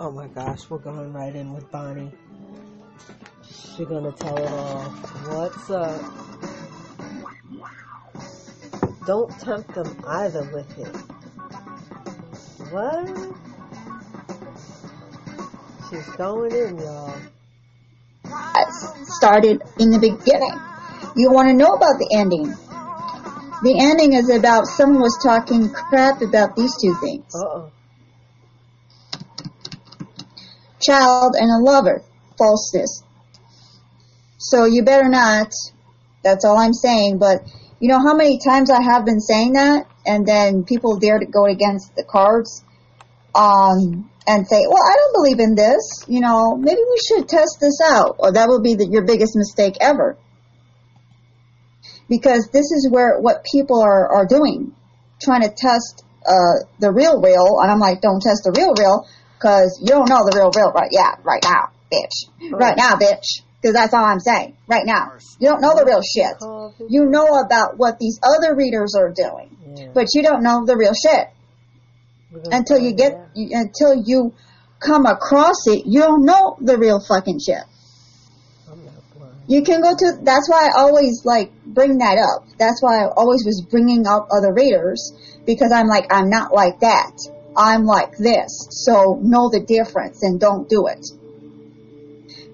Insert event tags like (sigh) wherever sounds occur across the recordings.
Oh my gosh, we're going right in with Bonnie. She's gonna tell it all. What's up? Don't tempt them either with it. What? She's going in, y'all. Started in the beginning. You want to know about the ending. The ending is about someone was talking crap about these two things. Uh-oh. Child and a lover. Falseness. So you better not. That's all I'm saying. But you know how many times I have been saying that and then people dare to go against the cards um, and say, well, I don't believe in this. You know, maybe we should test this out. Or that will be the, your biggest mistake ever. Because this is where what people are, are doing, trying to test uh, the real real. And I'm like, don't test the real real because you don't know the real real right yeah right now, bitch. Right now, bitch. Because that's all I'm saying. Right now. You don't know the real shit. You know about what these other readers are doing. Yeah. But you don't know the real shit. Until you get, you, until you come across it, you don't know the real fucking shit. I'm not blind. You can go to, that's why I always like bring that up. That's why I always was bringing up other readers because I'm like, I'm not like that. I'm like this. So know the difference and don't do it.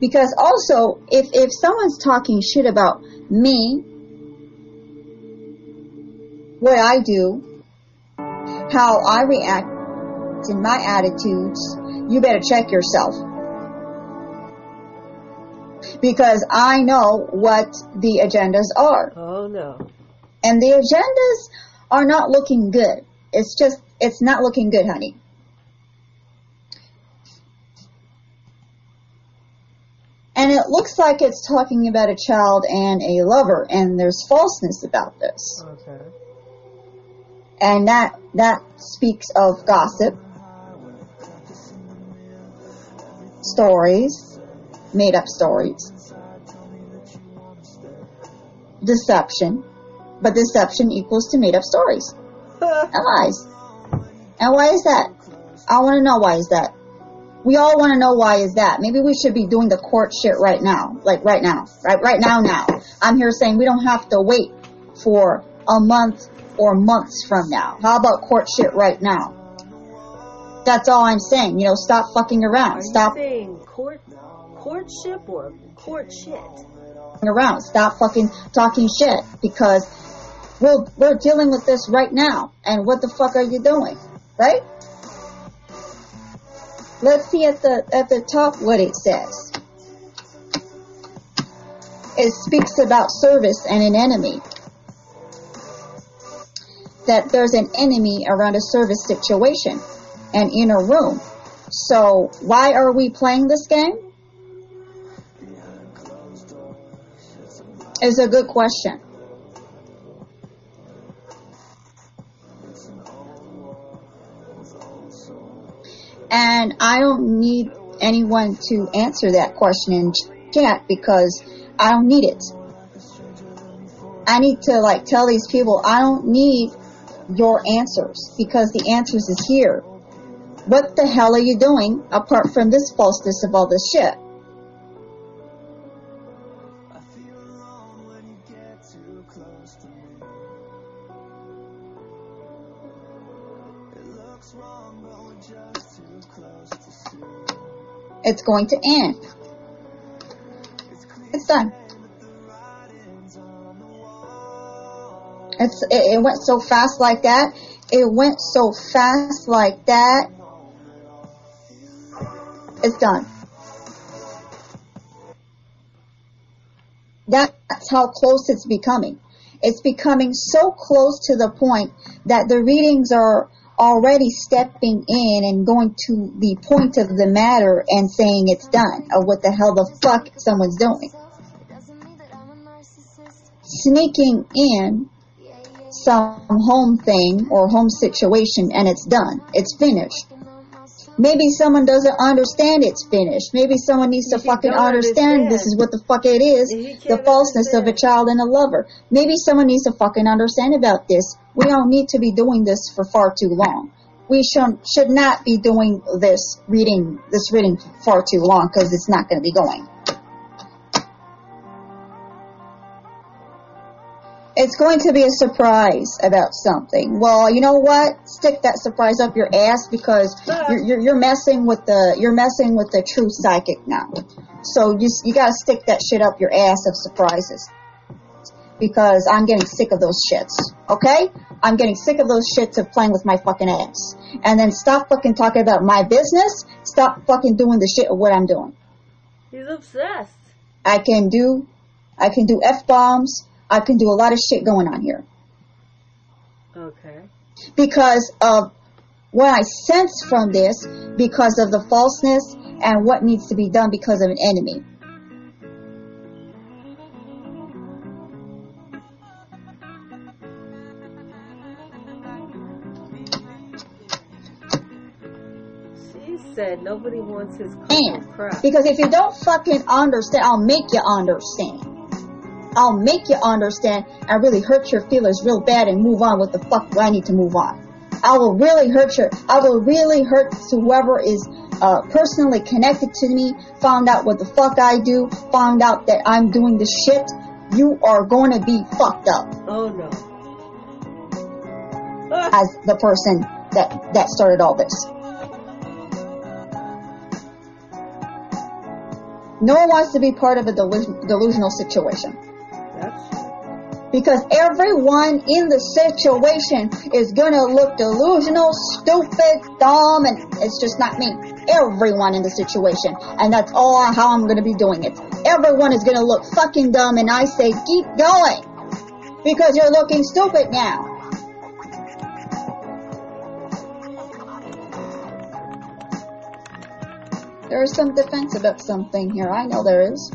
Because also, if, if someone's talking shit about me, what I do, how I react in my attitudes, you better check yourself. Because I know what the agendas are. Oh no. And the agendas are not looking good. It's just, it's not looking good, honey. And it looks like it's talking about a child and a lover, and there's falseness about this. Okay. And that, that speaks of gossip, stories, made up stories, deception, but deception equals to made up stories and (laughs) lies. And why is that? I want to know why is that. We all want to know why is that. Maybe we should be doing the court shit right now. Like right now. Right right now now. I'm here saying we don't have to wait for a month or months from now. How about court shit right now? That's all I'm saying. You know, stop fucking around. Are Stop saying court courtship or court shit? around. Stop fucking talking shit because we're we're dealing with this right now. And what the fuck are you doing? Right? Let's see at the at the top what it says. It speaks about service and an enemy. That there's an enemy around a service situation and in a room. So why are we playing this game? Is a good question. And I don't need anyone to answer that question in chat because I don't need it. I need to like tell these people I don't need your answers because the answers is here. What the hell are you doing apart from this falseness of all this shit? It's going to end. It's done. It's it, it went so fast like that. It went so fast like that. It's done. That's how close it's becoming. It's becoming so close to the point that the readings are already stepping in and going to the point of the matter and saying it's done or what the hell the fuck someone's doing. Sneaking in some home thing or home situation and it's done. It's finished. Maybe someone doesn't understand it's finished. Maybe someone needs to If fucking don't understand this is what the fuck it is. The falseness of a child and a lover. Maybe someone needs to fucking understand about this. We don't need to be doing this for far too long. we should should not be doing this reading this reading far too long because it's not going to be going. It's going to be a surprise about something. Well, you know what? Stick that surprise up your ass because you're, you're, you're messing with the you're messing with the true psychic now. So you you gotta stick that shit up your ass of surprises because I'm getting sick of those shits. Okay? I'm getting sick of those shits of playing with my fucking ass. And then stop fucking talking about my business. Stop fucking doing the shit of what I'm doing. He's obsessed. I can do, I can do f bombs. I can do a lot of shit going on here Okay. because of what I sense from this, because of the falseness and what needs to be done because of an enemy. She said nobody wants his crap. because if you don't fucking understand, I'll make you understand. I'll make you understand and really hurt your feelings real bad and move on with the fuck do I need to move on. I will really hurt your, I will really hurt whoever is uh, personally connected to me, found out what the fuck I do, found out that I'm doing this shit. You are going to be fucked up Oh no. (laughs) as the person that, that started all this. No one wants to be part of a delu- delusional situation. Because everyone in the situation is gonna look delusional, stupid, dumb, and it's just not me. Everyone in the situation, and that's all how I'm gonna be doing it. Everyone is gonna look fucking dumb, and I say keep going because you're looking stupid now. There is some defense about something here. I know there is.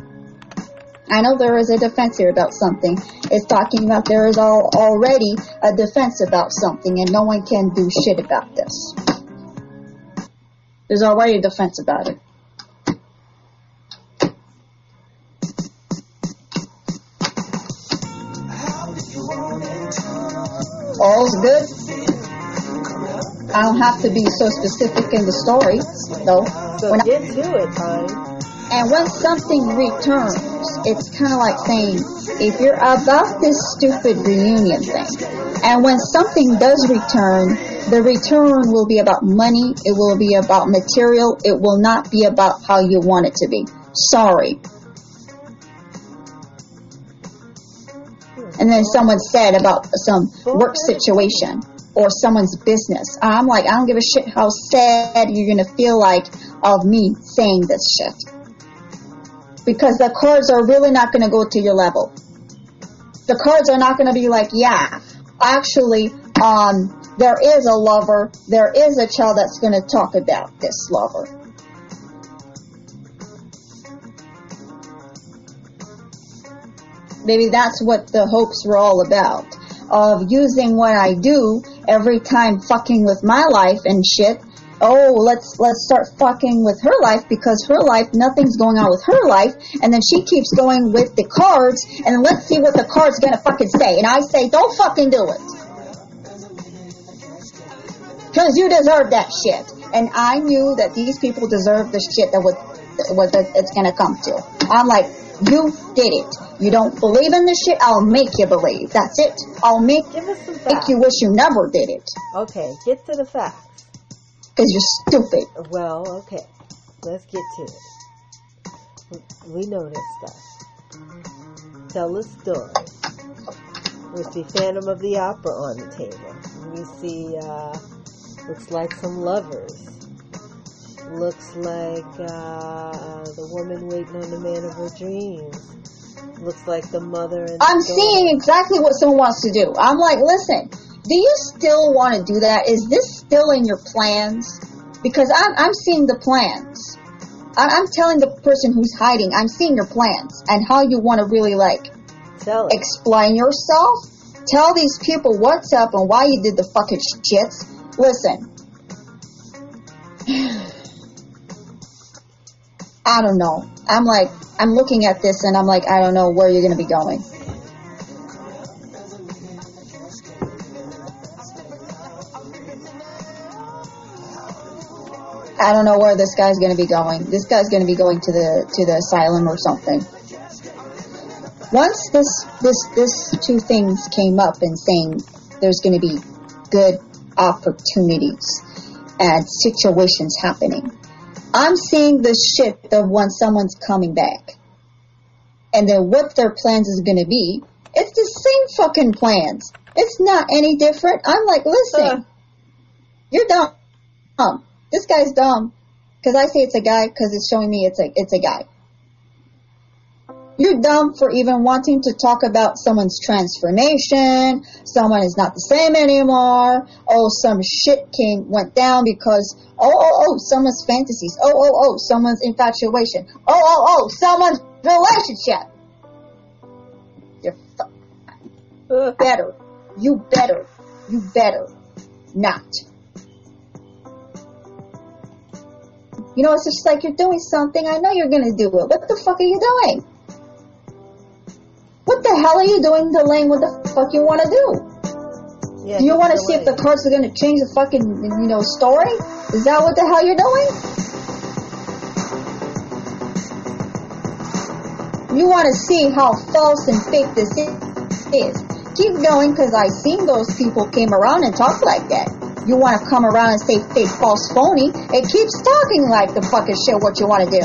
I know there is a defense here about something. It's talking about there is al- already a defense about something and no one can do shit about this. There's already a defense about it. All's good. I don't have to be so specific in the story, though. so When I- get to it, honey. and when something returns, it's kind of like saying, if you're about this stupid reunion thing, and when something does return, the return will be about money, it will be about material, it will not be about how you want it to be. Sorry. And then someone said about some work situation or someone's business. I'm like, I don't give a shit how sad you're gonna feel like of me saying this shit because the cards are really not going to go to your level. The cards are not going to be like, yeah, actually, um, there is a lover, there is a child that's going to talk about this lover. Maybe that's what the hopes were all about. Of using what I do every time fucking with my life and shit oh let's let's start fucking with her life because her life nothing's going on with her life. And then she keeps going with the cards. And let's see what the cards gonna fucking say. And i say don't fucking do it. Because you deserve that shit. And i knew that these people deserve the shit that would what that it's gonna come to. I'm like you did it. You don't believe in this shit? I'll make you believe. That's it. I'll make Give us some make you wish you never did it. Okay, get to the facts. Because you're stupid Well, okay. Let's get to it. We- know this stuff. Tell the story. We see Phantom of the Opera on the table. We see, uh, looks like some lovers. Looks like uh, the woman waiting on the man of her dreams. Looks like the mother and I'm daughter. seeing exactly what someone wants to do. I'm like, listen, do you still want to do that? Is this still in your plans? Because I'm, I'm seeing the plans. I'm telling the person who's hiding, I'm seeing your plans and how you want to really like Tell explain yourself. Tell these people what's up and why you did the fucking shits. Listen. (sighs) I don't know. I'm like, I'm looking at this and I'm like, I don't know where you're going to be going. I don't know where this guy's going to be going. This guy's going to be going to the to the asylum or something. Once this this this two things came up and saying there's going to be good opportunities and situations happening. I'm seeing the shit of when someone's coming back. And then what their plans is going to be. It's the same fucking plans. It's not any different. I'm like, listen, Uh. you're dumb. This guy's dumb. Because I say it's a guy because it's showing me it's a, it's a guy. You're dumb for even wanting to talk about someone's transformation. Someone is not the same anymore. Oh, some shit came, went down because, oh, oh, oh, someone's fantasies. Oh, oh, oh, someone's infatuation. Oh, oh, oh, someone's relationship. You're better. You better. You better not. You know, it's just like you're doing something. I know you're gonna do it. What the fuck are you doing? What the hell are you doing delaying what the fuck you want to do? yeah, Do you want to see if the cards are gonna change the fucking, you know, story? Is that what the hell you're doing? You want to see how false and fake this is. Keep going because I seen those people came around and talk like that. You want to come around and say fake, false, phony. It keeps talking like the fucking shit what you want to do.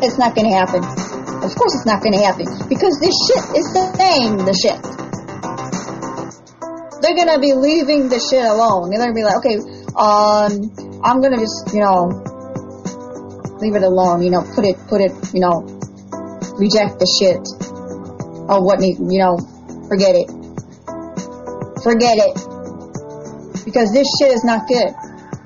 It's not going to happen. Of course it's not going to happen because this shit is saying the shit. They're going to be leaving the shit alone. They're going to be like, okay, um, I'm going to just, you know, leave it alone. You know, put it, put it, you know, reject the shit. Oh, what need, you know, forget it. Forget it. Because this shit is not good.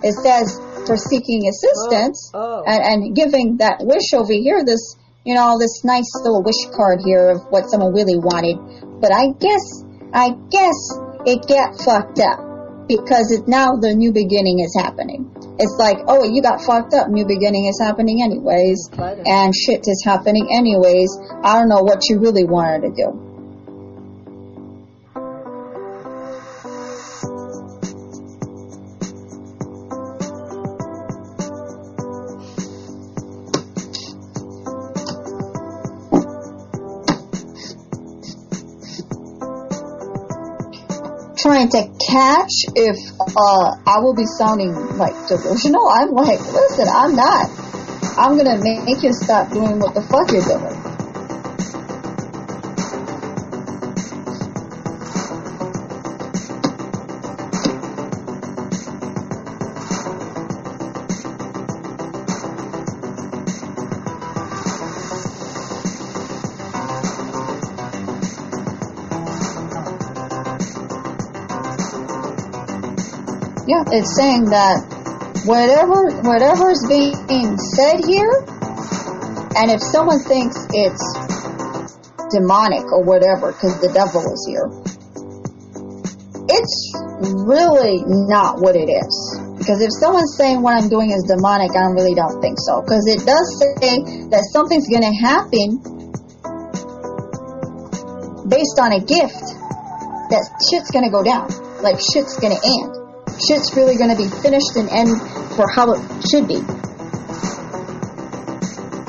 It says for seeking assistance Oh, oh. and, and giving that wish over here, this, you know, this nice little wish card here of what someone really wanted. But I guess, I guess it got fucked up because it now the new beginning is happening. It's like, oh, you got fucked up. New beginning is happening anyways, and shit is happening anyways. I don't know what you really wanted to do. trying to catch if uh, I will be sounding like delusional. I'm like, listen, I'm not. I'm gonna make you stop doing what the fuck you're doing. It's saying that whatever whatever is being said here, and if someone thinks it's demonic or whatever, because the devil is here, it's really not what it is. Because if someone's saying what I'm doing is demonic, I really don't think so. Because it does say that something's going to happen based on a gift that shit's going to go down. Like shit's going to end. Shit's really going to be finished and end for how it should be.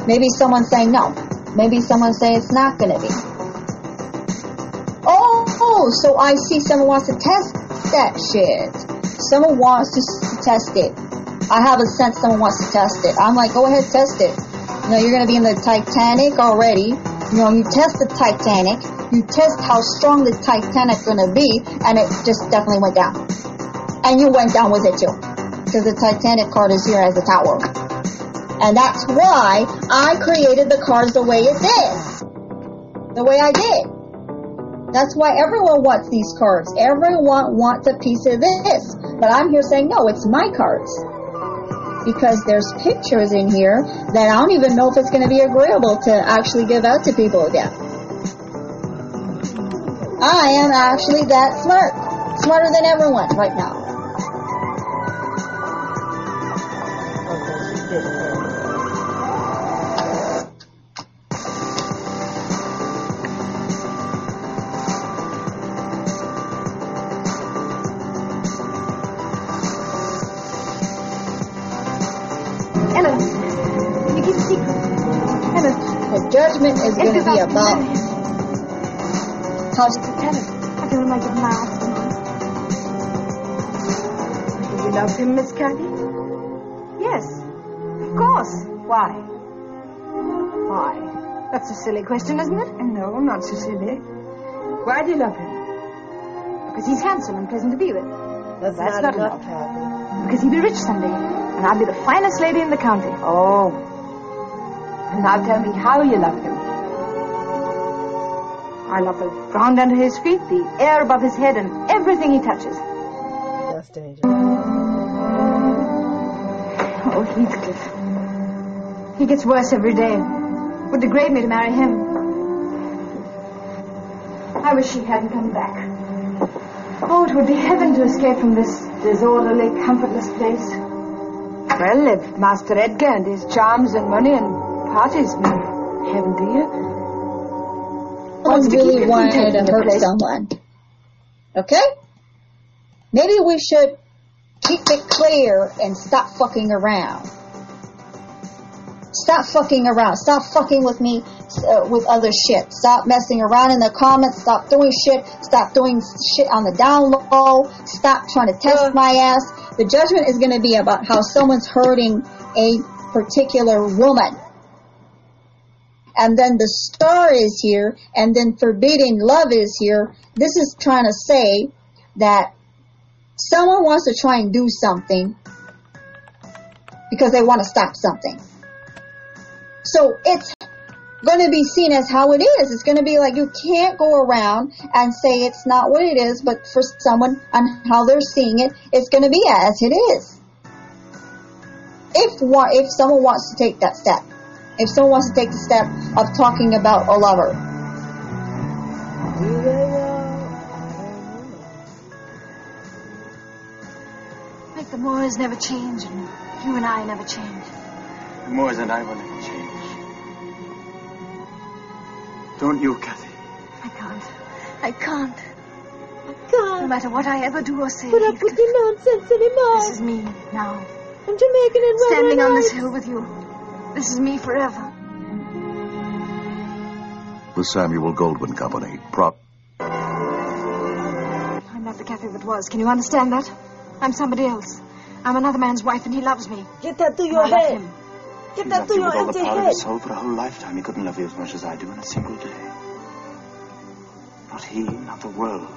Maybe someone's saying no. Maybe someone's saying it's not going to be. Oh, oh, so I see someone wants to test that shit. Someone wants to s- test it. I have a sense someone wants to test it. I'm like, go ahead, test it. You know, you're going to be in the Titanic already. You know, you test the Titanic. You test how strong the Titanic's going to be, and it just definitely went down. And you went down with it too. Because the Titanic card is here as a tower. And that's why I created the cards the way it is. The way I did. That's why everyone wants these cards. Everyone wants a piece of this. But I'm here saying, no, it's my cards. Because there's pictures in here that I don't even know if it's going to be agreeable to actually give out to people again. I am actually that smart. Smarter than everyone right now. Going to be a mother. How's about how I don't like it mad. Do you love him, Miss Cathy? Yes, of course. Why? Why? That's a silly question, isn't it? No, not so silly. Why do you love him? Because he's handsome and pleasant to be with. That's, That's not, not enough, enough. Because he'll be rich someday, and I'll be the finest lady in the county. Oh. And now tell me how you love him. I love the ground under his feet, the air above his head, and everything he touches. That's dangerous. Oh, Heathcliff. He gets worse every day. Would degrade me to marry him. I wish he hadn't come back. Oh, it would be heaven to escape from this disorderly, comfortless place. Well, if Master Edgar and his charms and money and parties mean heaven to you. To really wanted to hurt someone. Okay? Maybe we should keep it clear and stop fucking around. Stop fucking around. Stop fucking with me uh, with other shit. Stop messing around in the comments. Stop doing shit. Stop doing shit on the down low. Stop trying to test Uh. my ass. The judgment is going to be about how someone's hurting a particular woman and then the star is here, and then forbidden love is here. This is trying to say that someone wants to try and do something because they want to stop something. So it's going to be seen as how it is. It's going to be like you can't go around and say it's not what it is, but for someone and how they're seeing it, it's going to be as it is. If one, if someone wants to take that step, if someone wants to take the step of talking about a lover, Do they though? Like the Moors never change, and you and I never change. The Moors and I will never change. Don't you, Cathy? I can't. I can't. I can't. No matter what I ever do or say, put up with the nonsense anymore. this is me now. I'm Jamaican and Standing on this hill with you. This is me forever. The Samuel Goldwyn Company. Prop. I'm not the Cathy that was. Can you understand that? I'm somebody else. I'm another man's wife and he loves me. Get that through And your I love head. him. Get He that loved through you your with all the empty power head. his soul for a whole lifetime. He couldn't love you as much as I do in a single day. Not he, not the world.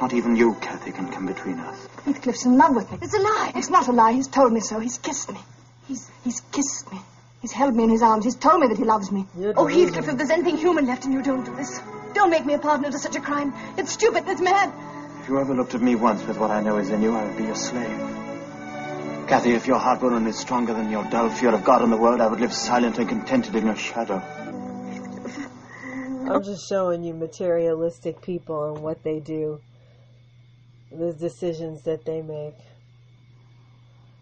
Not even you, Cathy, can come between us. Heathcliff's in love with me. It's a lie. It's not a lie. He's told me so. He's kissed me. He's he's kissed me. He's held me in his arms. He's told me that he loves me. You're Oh. Heathcliff, if there's anything human left in you, don't do this. Don't make me a partner to such a crime. It's stupid. It's mad. If you ever looked at me once with what I know is in you, I would be your slave. Cathy, if your heart were only stronger than your dull fear of God and the world, I would live silent and contented in your shadow. I'm just showing you materialistic people and what they do. The decisions that they make.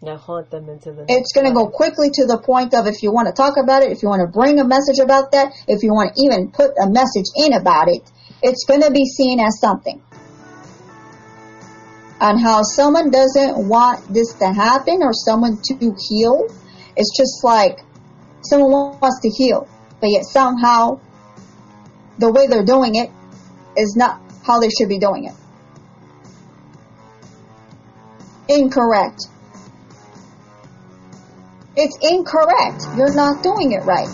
Now haunt them into the. it's going to go quickly to the point of if you want to talk about it, if you want to bring a message about that, if you want to even put a message in about it, it's going to be seen as something. And how someone doesn't want this to happen or someone to heal, it's just like someone wants to heal, but yet somehow the way they're doing it is not how they should be doing it. Incorrect. It's incorrect. You're not doing it right.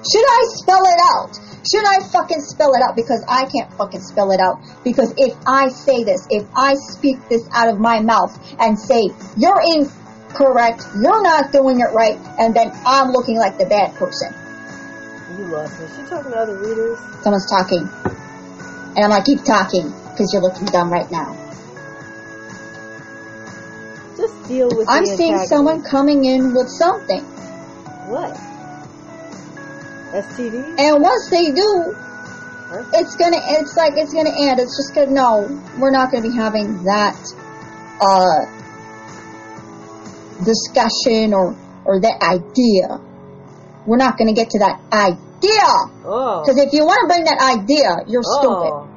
Should I spell it out? Should I fucking spell it out? Because I can't fucking spell it out. Because if I say this, if I speak this out of my mouth and say, you're incorrect, you're not doing it right, and then I'm looking like the bad person. You lost me. She talking to other readers. Someone's talking. And I'm like, keep talking, because you're looking dumb right now. Deal with. I'm seeing antagonist. someone coming in with something. What? STD? And once they do, Huh? it's gonna it's like it's gonna end it's just gonna no we're not gonna be having that uh discussion or or that idea we're not gonna get to that idea Oh. because if you want to bring that idea you're stupid oh.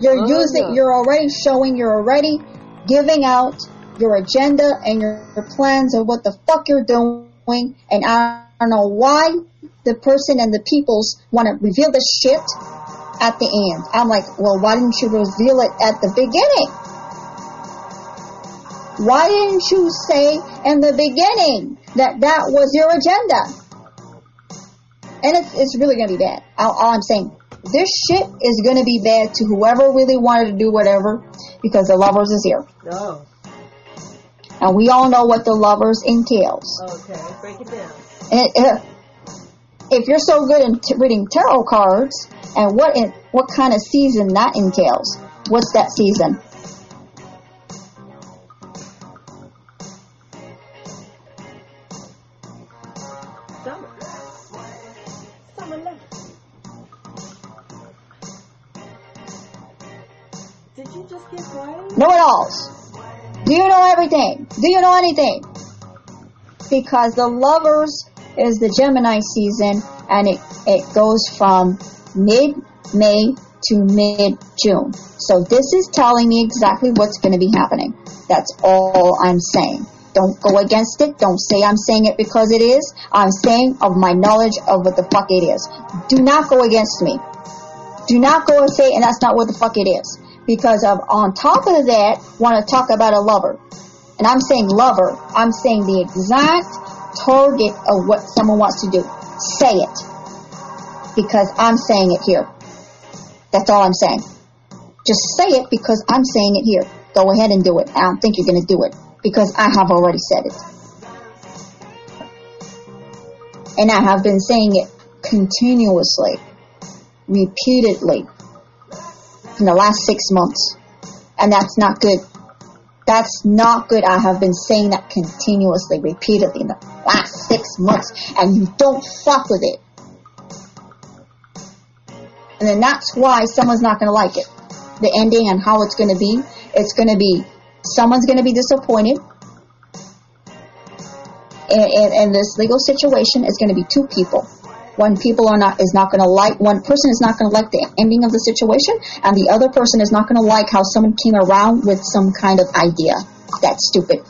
you're Oh, using no. you're already showing you're already giving out your agenda and your, plans of what the fuck you're doing and I don't know why the person and the peoples want to reveal the shit at the end. I'm like, well, why didn't you reveal it at the beginning? Why didn't you say in the beginning that that was your agenda? And it's, it's really going to be bad. All, all I'm saying, this shit is going to be bad to whoever really wanted to do whatever because the lovers is here. Oh, And we all know what the lovers entails. okay. Break it down. And uh, if you're so good in t- reading tarot cards, and what in, what kind of season that entails? What's that season? Know-it-alls. Do you know everything? Do you know anything? Because the lovers is the Gemini season, and it it goes from mid-May to mid-June. So this is telling me exactly what's going to be happening. That's all I'm saying. Don't go against it. Don't say I'm saying it because it is. I'm saying of my knowledge of what the fuck it is. Do not go against me. Do not go and say, and that's not what the fuck it is. Because of on top of that, want to talk about a lover. And I'm saying lover. I'm saying the exact target of what someone wants to do. Say it. Because I'm saying it here. That's all I'm saying. Just say it because I'm saying it here. Go ahead and do it. I don't think you're going to do it because I have already said it. And I have been saying it continuously, repeatedly, in the last six months. And that's not good. That's not good. I have been saying that continuously, repeatedly in the last six months, and you don't fuck with it. And then that's why someone's not going to like it. The ending and how it's going to be. It's going to be, someone's going to be disappointed. And, and, and this legal situation is going to be two people. One people are not is not going to like one person is not going to like the ending of the situation, and the other person is not going to like how someone came around with some kind of idea. That's stupid.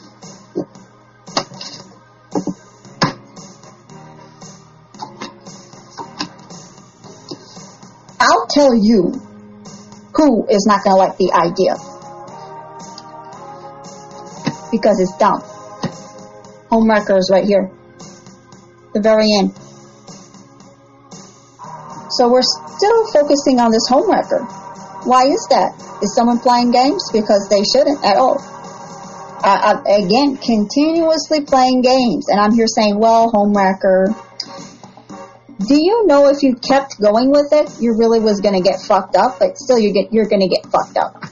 I'll tell you who is not going to like the idea because it's dumb. Homewrecker is right here, the very end. So we're still focusing on this homewrecker. Why is that? Is someone playing games? Because they shouldn't at all. I, I, again, continuously playing games, and I'm here saying, well, homewrecker. Do you know if you kept going with it, you really was gonna get fucked up, but still you get you're gonna get fucked up.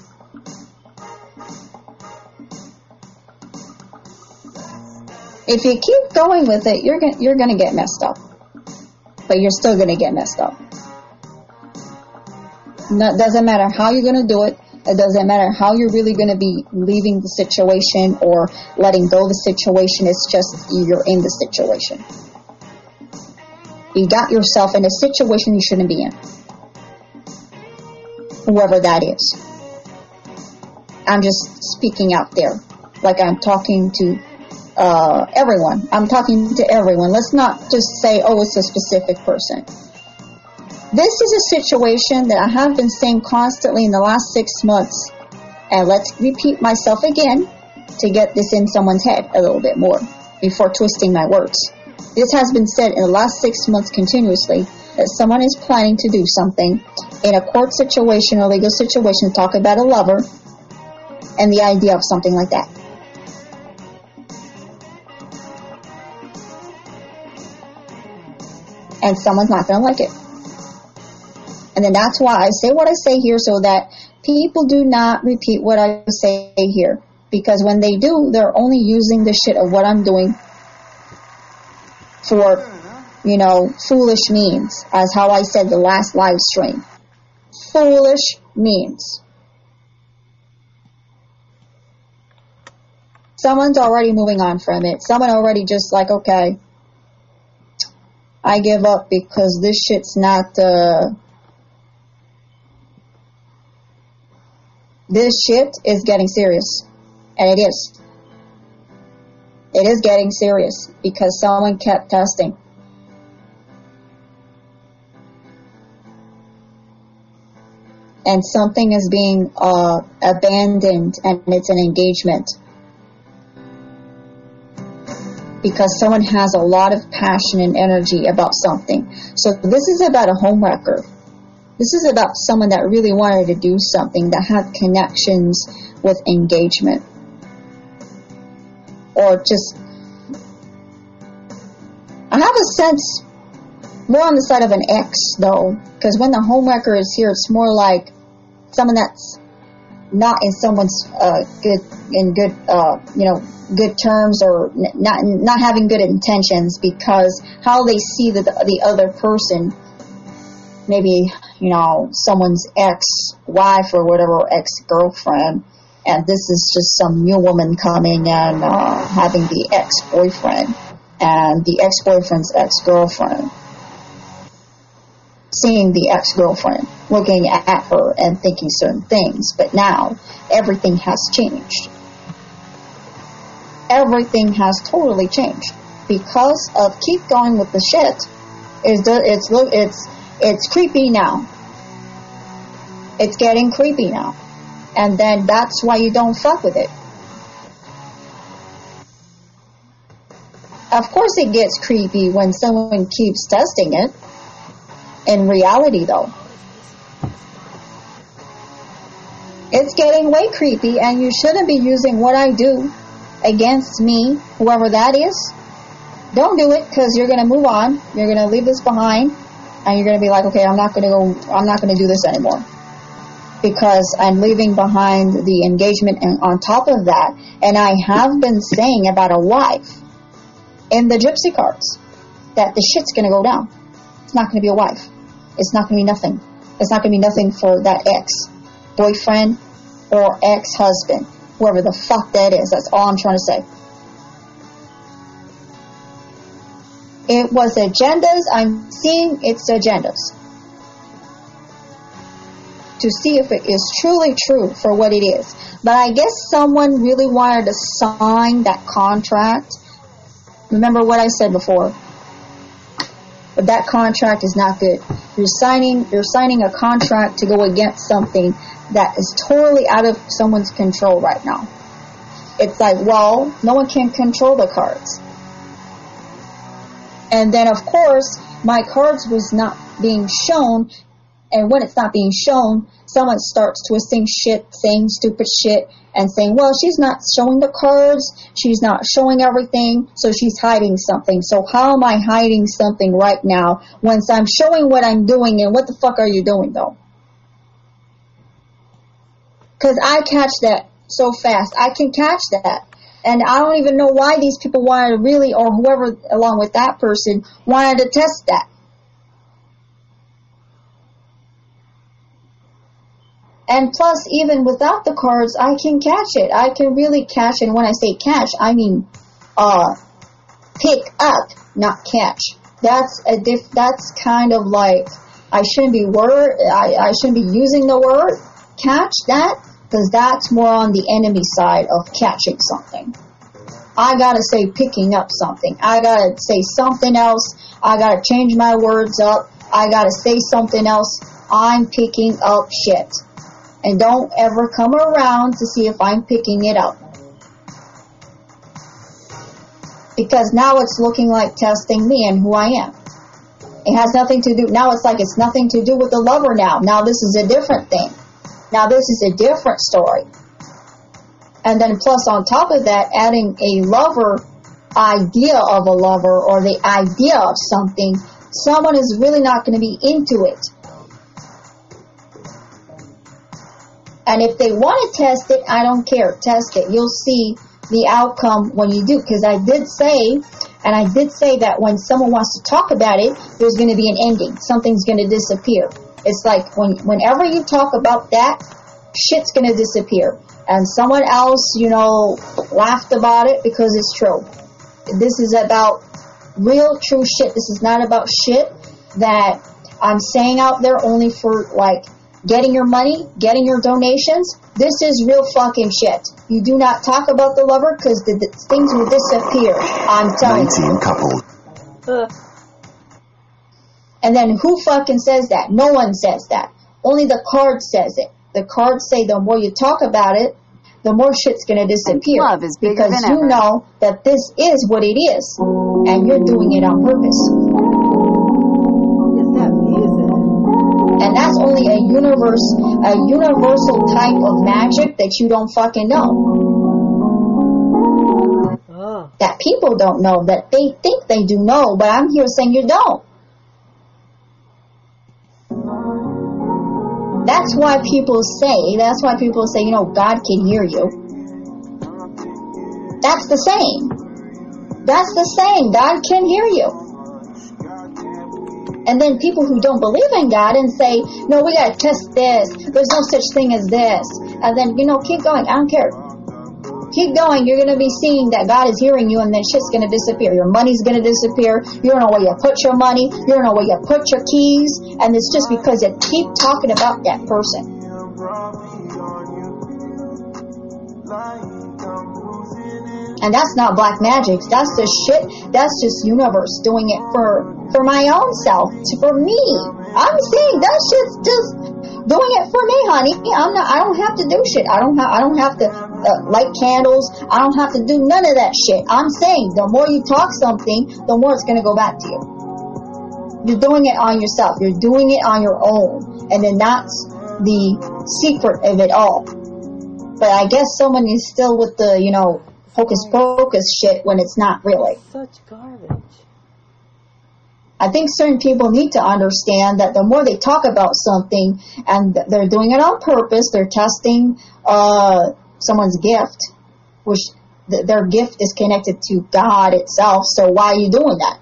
If you keep going with it, you're gonna you're gonna get messed up, but you're still gonna get messed up. No, doesn't matter how you're gonna do it. It doesn't matter how you're really gonna be leaving the situation or letting go of the situation. It's just you're in the situation. You got yourself in a situation you shouldn't be in. Whoever that is. I'm just speaking out there. Like I'm talking to uh, everyone. I'm talking to everyone. Let's not just say, oh, it's a specific person. This is a situation that I have been saying constantly in the last six months. And let's repeat myself again to get this in someone's head a little bit more before twisting my words. This has been said in the last six months continuously that someone is planning to do something in a court situation or legal situation, talk about a lover, and the idea of something like that. And someone's not going to like it. And then that's why I say what I say here so that people do not repeat what I say here. Because when they do, they're only using the shit of what I'm doing for, you know, foolish means, as how I said the last live stream. Foolish means. Someone's already moving on from it. Someone already just like, okay, I give up because this shit's not, uh, this shit is getting serious. And it is. It is getting serious because someone kept testing. And something is being uh, abandoned and it's an engagement. Because someone has a lot of passion and energy about something. So this is about a homewrecker. This is about someone that really wanted to do something, that had connections with engagement. Or just. I have a sense more on the side of an ex, though, because when the homewrecker is here, it's more like someone that's not in someone's uh, good in good uh, you know good terms or not not having good intentions because how they see the the other person maybe you know someone's ex wife or whatever ex girlfriend and this is just some new woman coming and uh, having the ex boyfriend and the ex boyfriend's ex girlfriend seeing the ex girlfriend looking at her and thinking certain things but now everything has changed. Everything has totally changed. Because of keep going with the shit is it's it's it's creepy now. It's getting creepy now. And then that's why you don't fuck with it. Of course it gets creepy when someone keeps testing it. In reality though. It's getting way creepy and you shouldn't be using what i do against me, whoever that is, don't do it because you're going to move on. You're going to leave this behind and you're going to be like, okay, I'm not going to go, I'm not going to do this anymore because I'm leaving behind the engagement and on top of that, and I have been saying about a wife in the gypsy cards that the shit's going to go down. It's not going to be a wife. It's not going to be nothing. It's not going to be nothing for that ex boyfriend or ex husband whoever the fuck that is. That's all I'm trying to say. It was agendas. I'm seeing its agendas. To see if it is truly true for what it is. But I guess someone really wanted to sign that contract. Remember what I said before. But that contract is not good. You're signing you're signing a contract to go against something that is totally out of someone's control right now. It's like, well, no one can control the cards. And then, of course, my cards was not being shown. And when it's not being shown, someone starts twisting shit, saying stupid shit, and saying, well, she's not showing the cards. She's not showing everything. So she's hiding something. So how am I hiding something right now once I'm showing what I'm doing? And what the fuck are you doing though? Because I catch that so fast. I can catch that. And I don't even know why these people wanted to really, or whoever along with that person, wanted to test that. And plus, even without the cards, I can catch it. I can really catch. And when I say catch, I mean, uh, pick up, not catch. That's a diff, that's kind of like, I shouldn't be word, I, I shouldn't be using the word catch that because that's more on the enemy side of catching something. I gotta say picking up something. I gotta say something else. I gotta change my words up. I gotta say something else. I'm picking up shit. And don't ever come around to see if I'm picking it up. Because now it's looking like testing me and who I am. It has nothing to do, now it's like it's nothing to do with the lover now. Now this is a different thing. Now this is a different story. And then plus on top of that, adding a lover idea of a lover or the idea of something, someone is really not going to be into it. And if they want to test it, I don't care. Test it. You'll see the outcome when you do. Because I did say, and I did say that when someone wants to talk about it, there's going to be an ending. Something's going to disappear. It's like when whenever you talk about that, shit's gonna disappear. And someone else, you know, laughed about it because it's true. This is about real true shit. This is not about shit that I'm saying out there only for like getting your money, getting your donations. This is real fucking shit. You do not talk about the lover because the, the things will disappear. I'm telling 19 you. couples. Uh, And then who fucking says that? No one says that. Only the card says it. The cards say the more you talk about it, the more shit's gonna disappear. love is bigger because than you ever. know that this is what it is. And you're doing it on purpose. what is that music? And that's only a universe, a universal type of magic that you don't fucking know. Oh, That people don't know, that they think they do know, but I'm here saying you don't. That's why people say, that's why people say, you know, God can hear you. That's the same. That's the same. God can hear you. And then people who don't believe in God and say, no, we gotta test this. There's no such thing as this. And then, you know, keep going. I don't care. Keep going. You're gonna be seeing that God is hearing you and then shit's gonna disappear. Your money's gonna disappear. You don't know where you put your money. You don't know where you put your keys. And it's just because you keep talking about that person. And that's not black magic. That's just shit. That's just universe doing it for for my own self, to, for me. I'm saying that shit's just doing it for me, honey. I'm not. I don't have to do shit. I don't have. I don't have to uh, light candles. I don't have to do none of that shit. I'm saying the more you talk something, the more it's gonna go back to you. You're doing it on yourself. You're doing it on your own, and then that's the secret of it all. But I guess someone is still with the, you know, hocus pocus shit when it's not really. such garbage. I think certain people need to understand that the more they talk about something and they're doing it on purpose, they're testing uh, someone's gift, which th- their gift is connected to God itself. So why are you doing that?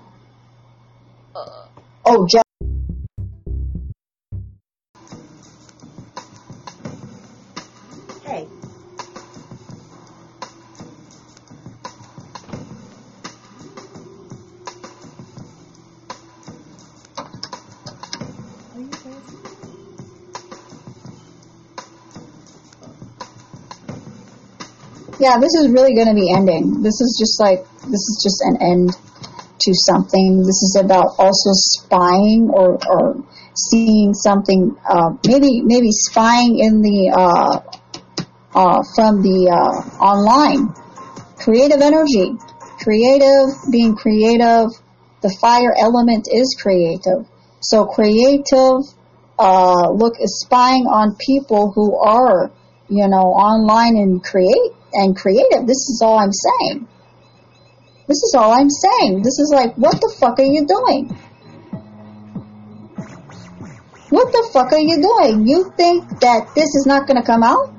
Oh, just yeah, this is really going to be ending. This is just like this is just an end to something. This is about also spying or or seeing something. Uh, maybe maybe spying in the uh, uh, from the uh, online creative energy, creative being creative. The fire element is creative. So creative. Uh, look, is spying on people who are, you know, online and create and creative. This is all I'm saying. This is all I'm saying. This is like, what the fuck are you doing? What the fuck are you doing? You think that this is not going to come out?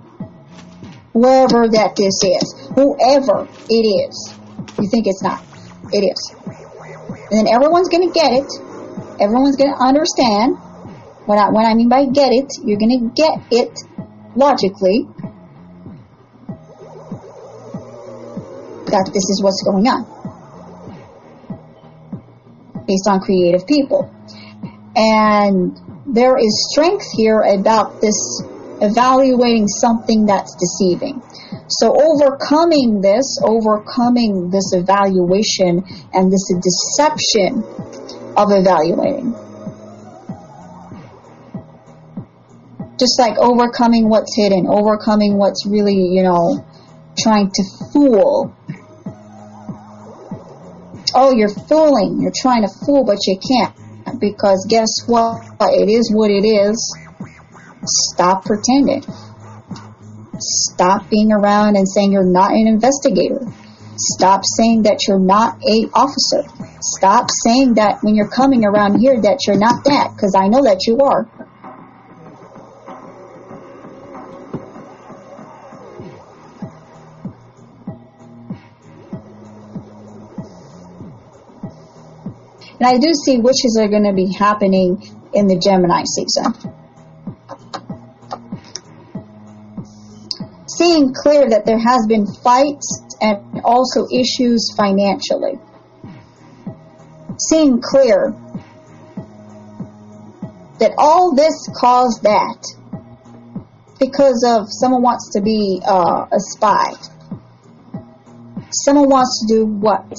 Wherever that this is, whoever it is, you think it's not. It is. And then everyone's going to get it. Everyone's going to understand. What I, what I mean by get it, you're going to get it logically that this is what's going on based on creative people. And there is strength here about this evaluating something that's deceiving. So overcoming this, overcoming this evaluation and this deception of evaluating. Just like overcoming what's hidden, overcoming what's really, you know, trying to fool. Oh, you're fooling. You're trying to fool, but you can't. Because guess what? It is what it is. Stop pretending. Stop being around and saying you're not an investigator. Stop saying that you're not a officer. Stop saying that when you're coming around here that you're not that, because I know that you are. And I do see witches are going to be happening in the Gemini season. Seeing clear that there has been fights and also issues financially. Seeing clear that all this caused that. because of someone wants to be uh, a spy. Someone wants to do what?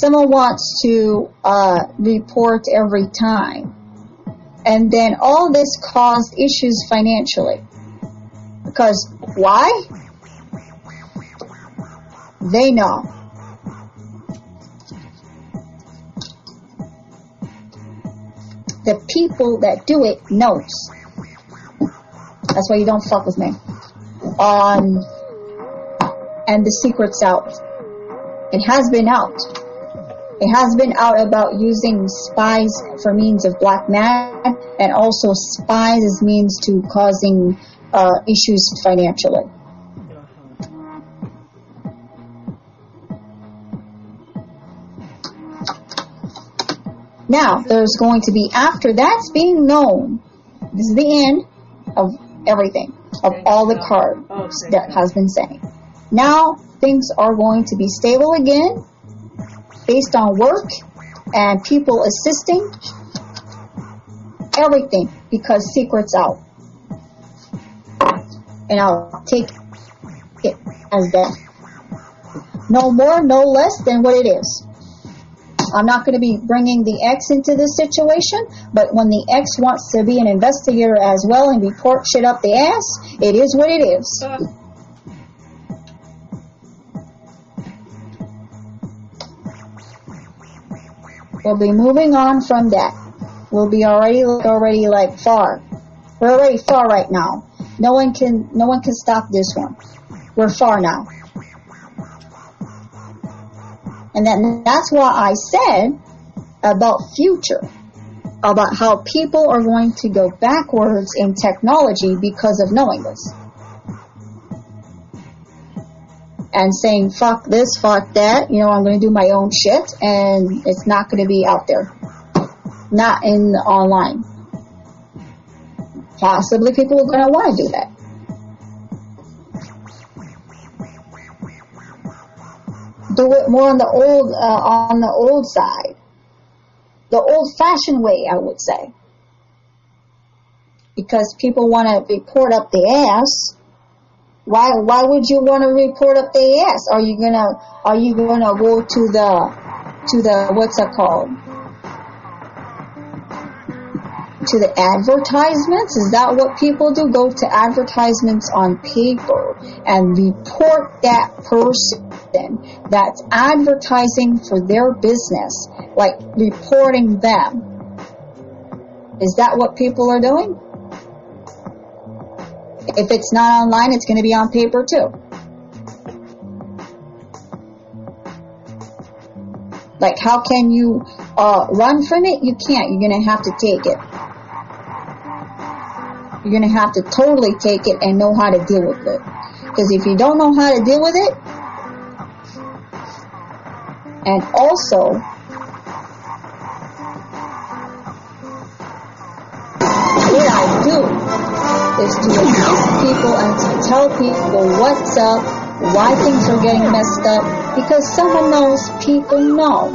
Someone wants to uh, report every time. And then all this caused issues financially. Because why? They know. The people that do it knows. That's why you don't fuck with me. Um, and the secret's out. It has been out. It has been out about using spies for means of black magic and also spies as means to causing uh, issues financially. Now, there's going to be, after that's being known, this is the end of everything, of all the cards that has been saying. Now, things are going to be stable again, based on work and people assisting, everything, because secret's out. And I'll take it as that. No more, no less than what it is. I'm not going to be bringing the X into this situation, but when the X wants to be an investigator as well and report shit up the ass, it is what it is. We'll be moving on from that. We'll be already already like far. We're already far right now. No one can no one can stop this one. We're far now. And then that's why I said about future, about how people are going to go backwards in technology because of knowing this. And saying, fuck this, fuck that, you know, I'm going to do my own shit, and it's not going to be out there. Not in online. Possibly people are going to want to do that. do it more on the old uh, on the old side, the old-fashioned way, I would say, because people want to be report up the ass. Why why would you want to report up the ass? Are you gonna are you gonna go to the to the what's it called? To the advertisements? Is that what people do? Go to advertisements on paper and report that person that's advertising for their business, like reporting them. Is that what people are doing? If it's not online, it's going to be on paper too. Like, how can you uh, run from it? You can't. You're going to have to take it. You're going to have to totally take it and know how to deal with it. Because if you don't know how to deal with it, and also, what I do is to assist people and to tell people what's up, why things are getting messed up, because someone knows people know.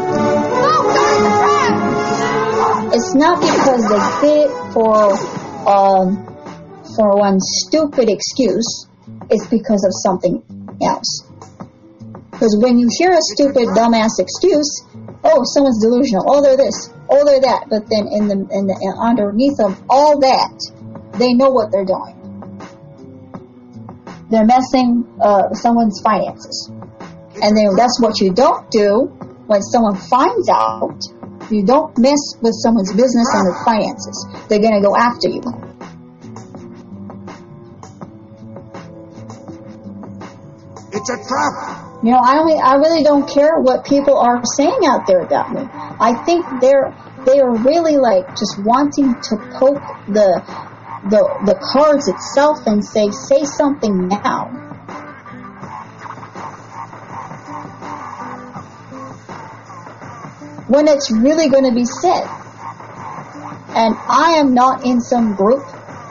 It's not because they did for um, for one stupid excuse. It's because of something else. Because when you hear a stupid, dumbass excuse, oh, someone's delusional, oh, they're this, oh, they're that, but then in the, in the underneath of all that, they know what they're doing. They're messing uh, someone's finances, and then that's what you don't do when someone finds out. You don't mess with someone's business and their finances. They're gonna go after you. It's a trap. You know, I only, I really don't care what people are saying out there about me. I think they're they are really like just wanting to poke the the the cards itself and say say something now. When it's really going to be said. And I am not in some group,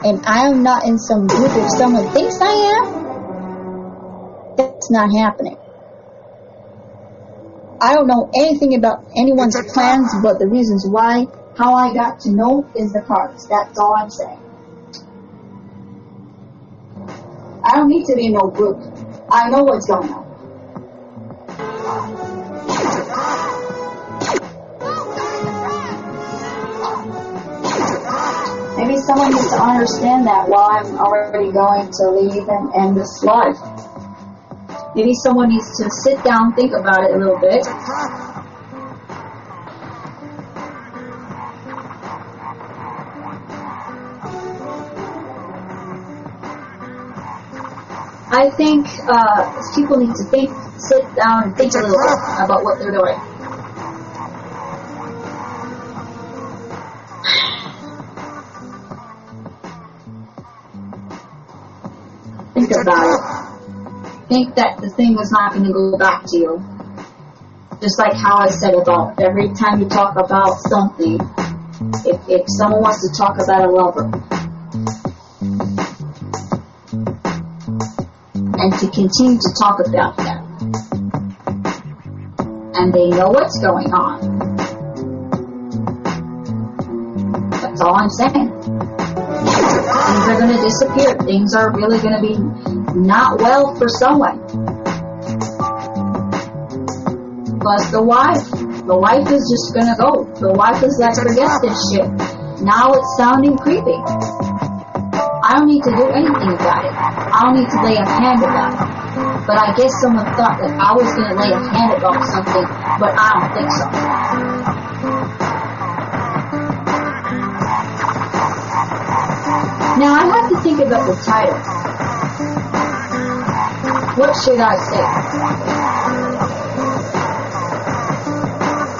and I am not in some group if someone thinks I am, that's not happening. I don't know anything about anyone's plans, but the reasons why, how I got to know is the cards. That's all I'm saying. I don't need to be no group. I know what's going on. Maybe someone needs to understand that while I'm already going to leave and end this life. Maybe someone needs to sit down, think about it a little bit, I think uh, people need to think, sit down and think a little bit about what they're doing. Think about it. Think that the thing is not going to go back to you. Just like how I said about every time you talk about something, if, if someone wants to talk about a lover, and to continue to talk about them. And they know what's going on. That's all I'm saying. Things are going to disappear. Things are really going to be not well for someone. Plus the wife. The wife is just going to go. The wife is like, forget this shit. Now it's sounding creepy. I don't need to do anything about it. I don't need to lay a hand about it. But I guess someone thought that I was going to lay a hand about something, but I don't think so. Now I have to think about the title. What should I say?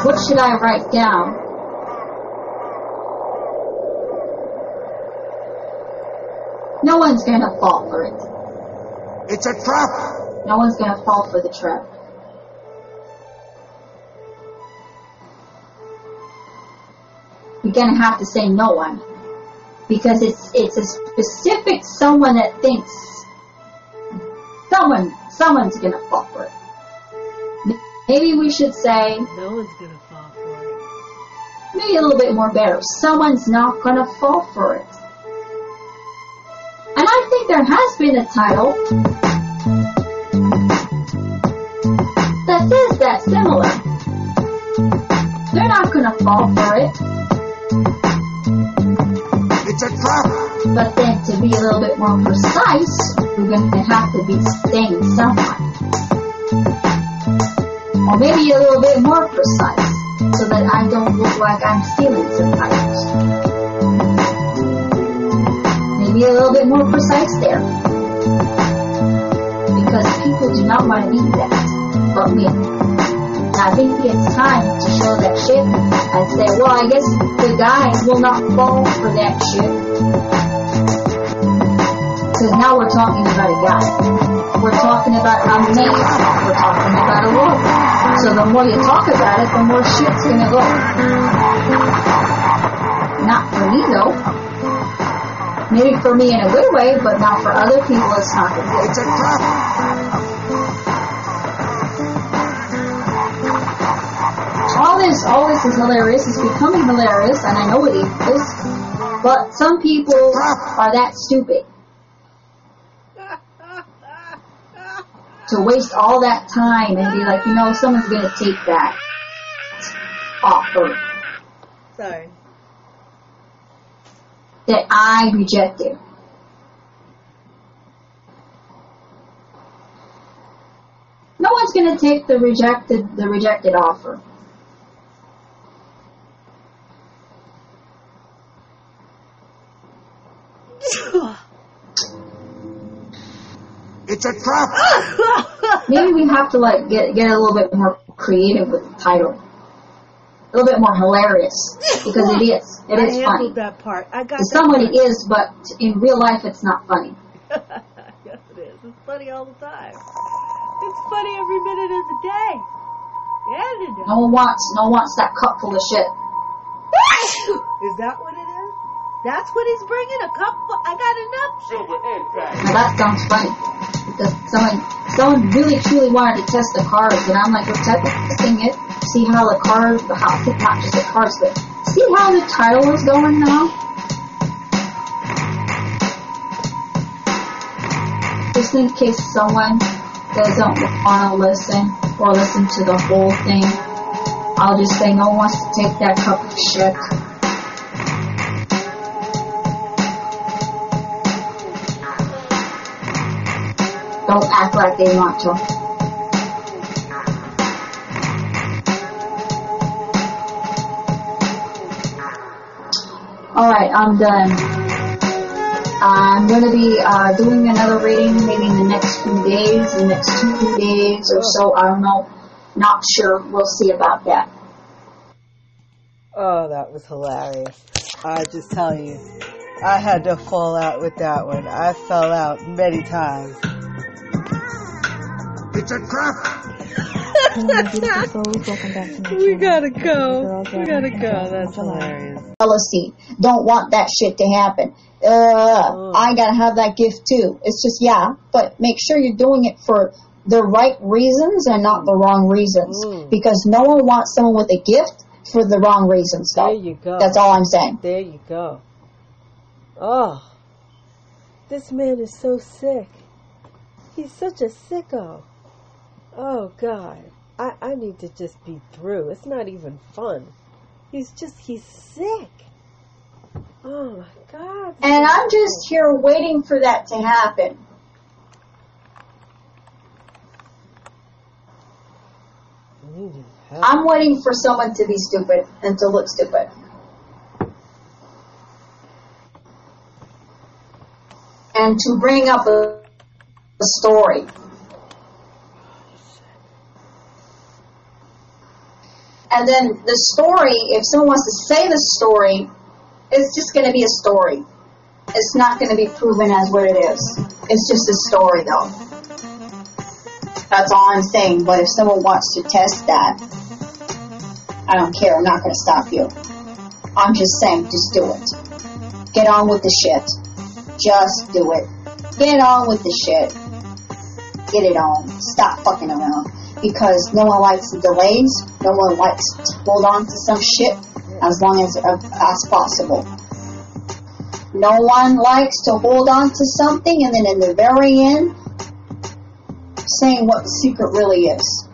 What should I write down? No one's gonna fall for it. It's a trap! No one's gonna fall for the trap. You're gonna have to say no one. Because it's it's a specific someone that thinks someone someone's gonna fall for it. Maybe we should say No one's gonna fall for it. maybe a little bit more better. Someone's not gonna fall for it. And I think there has been a title that says that similar. They're not gonna fall for it, It's a trap! but then to be a little bit more precise, we're gonna have to be saying someone. Or maybe a little bit more precise, so that I don't look like I'm stealing some titles. Maybe a little bit more precise there. Because people do not want to be that, but me. I think it's time to show that shit and say, well, I guess the guy will not fall for that shit. Because now we're talking about a guy. We're talking about a man. We're talking about a woman. So the more you talk about it, the more shit's gonna go. Not for me though. Maybe for me in a good way, but not for other people it's not gonna. It's a all this, all this is hilarious. It's becoming hilarious, and I know it is. But some people are that stupid to waste all that time and be like, you know, someone's gonna take that offer Sorry. That I rejected. No one's gonna take the rejected, the rejected offer. It's a trap! (laughs) Maybe we have to like get get a little bit more creative with the title, a little bit more hilarious because it is. (laughs) It I is funny. handled that part. I got To that someone part. it is, but in real life it's not funny. (laughs) yes, it is. It's funny all the time. It's funny every minute of the day. And it No one wants no one wants that cup full of shit. (laughs) Is that what it is? That's what he's bringing? A cup? full- I got enough shit. Now that sounds funny because someone someone really truly wanted to test the cars, and I'm like, we're testing it. See how the cars, the how not just the cars, but see how the title is going now. Just in case someone doesn't want to listen or listen to the whole thing, I'll just say no one wants to take that cup of shit. Don't act like they want to. Alright, I'm done. I'm going to be uh, doing another reading maybe in the next few days, the next two days or so. I don't know. Not sure. We'll see about that. Oh, that was hilarious. I just tell you, I had to fall out with that one. I fell out many times. It's a trap. (laughs) we gotta go. We gotta go. That's hilarious. Jealousy. Don't want that shit to happen. Uh, I gotta have that gift too. It's just, yeah, but make sure you're doing it for the right reasons and not the wrong reasons. Mm. Because no one wants someone with a gift for the wrong reasons, though. There you go. That's all I'm saying. There you go. Oh, this man is so sick. He's such a sicko. Oh God, I I need to just be through. It's not even fun. He's just he's sick. Oh my God. And I'm just here waiting for that to happen. I'm waiting for someone to be stupid and to look stupid. And to bring up a, a story. And then the story, if someone wants to say the story, it's just going to be a story. It's not going to be proven as what it is. It's just a story, though. That's all I'm saying. But if someone wants to test that, I don't care. I'm not going to stop you. I'm just saying, just do it. Get on with the shit. Just do it. Get on with the shit. Get it on. Stop fucking around. Because no one likes delays. No one likes to hold on to some shit as long as uh, as possible. No one likes to hold on to something and then in the very end saying what the secret really is.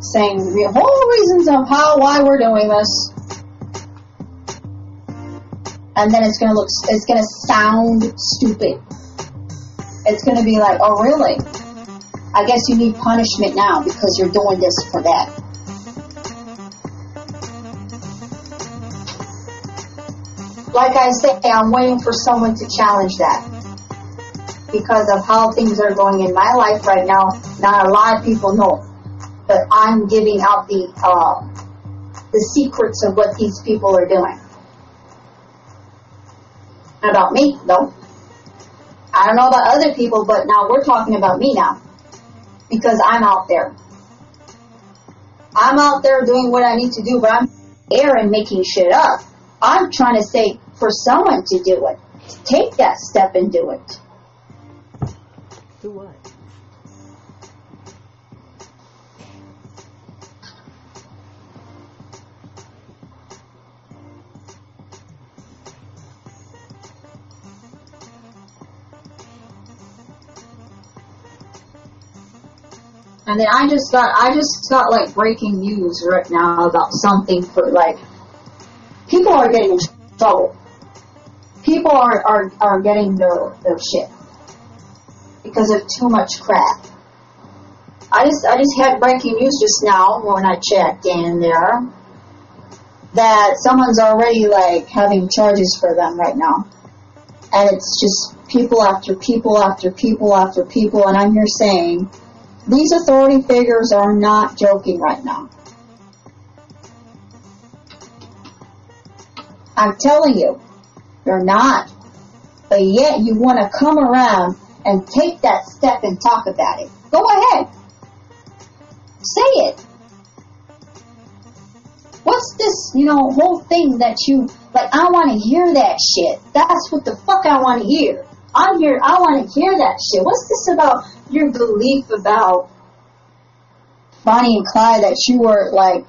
Saying the whole reasons of how, why we're doing this. And then it's gonna look, it's gonna sound stupid. It's gonna be like, oh really? I guess you need punishment now because you're doing this for that. Like I say, I'm waiting for someone to challenge that. Because of how things are going in my life right now, not a lot of people know. But I'm giving out the uh, the secrets of what these people are doing. About me, though. I don't know about other people, but now we're talking about me now. Because I'm out there. I'm out there doing what I need to do, but I'm air and making shit up. I'm trying to say for someone to do it. Take that step and do it. Do what? And then I just got, I just got like breaking news right now about something for like, people are getting in trouble. People are, are, are getting their, their shit. Because of too much crap. I just, I just had breaking news just now when I checked in there that someone's already like having charges for them right now. And it's just people after people after people after people and I'm here saying these authority figures are not joking right now. I'm telling you, they're not. But yet you want to come around and take that step and talk about it. Go ahead. Say it. What's this, you know, whole thing that you, like, I want to hear that shit. That's what the fuck I want to hear. I'm here, I want to hear that shit. What's this about your belief about Bonnie and Clyde that you were, like,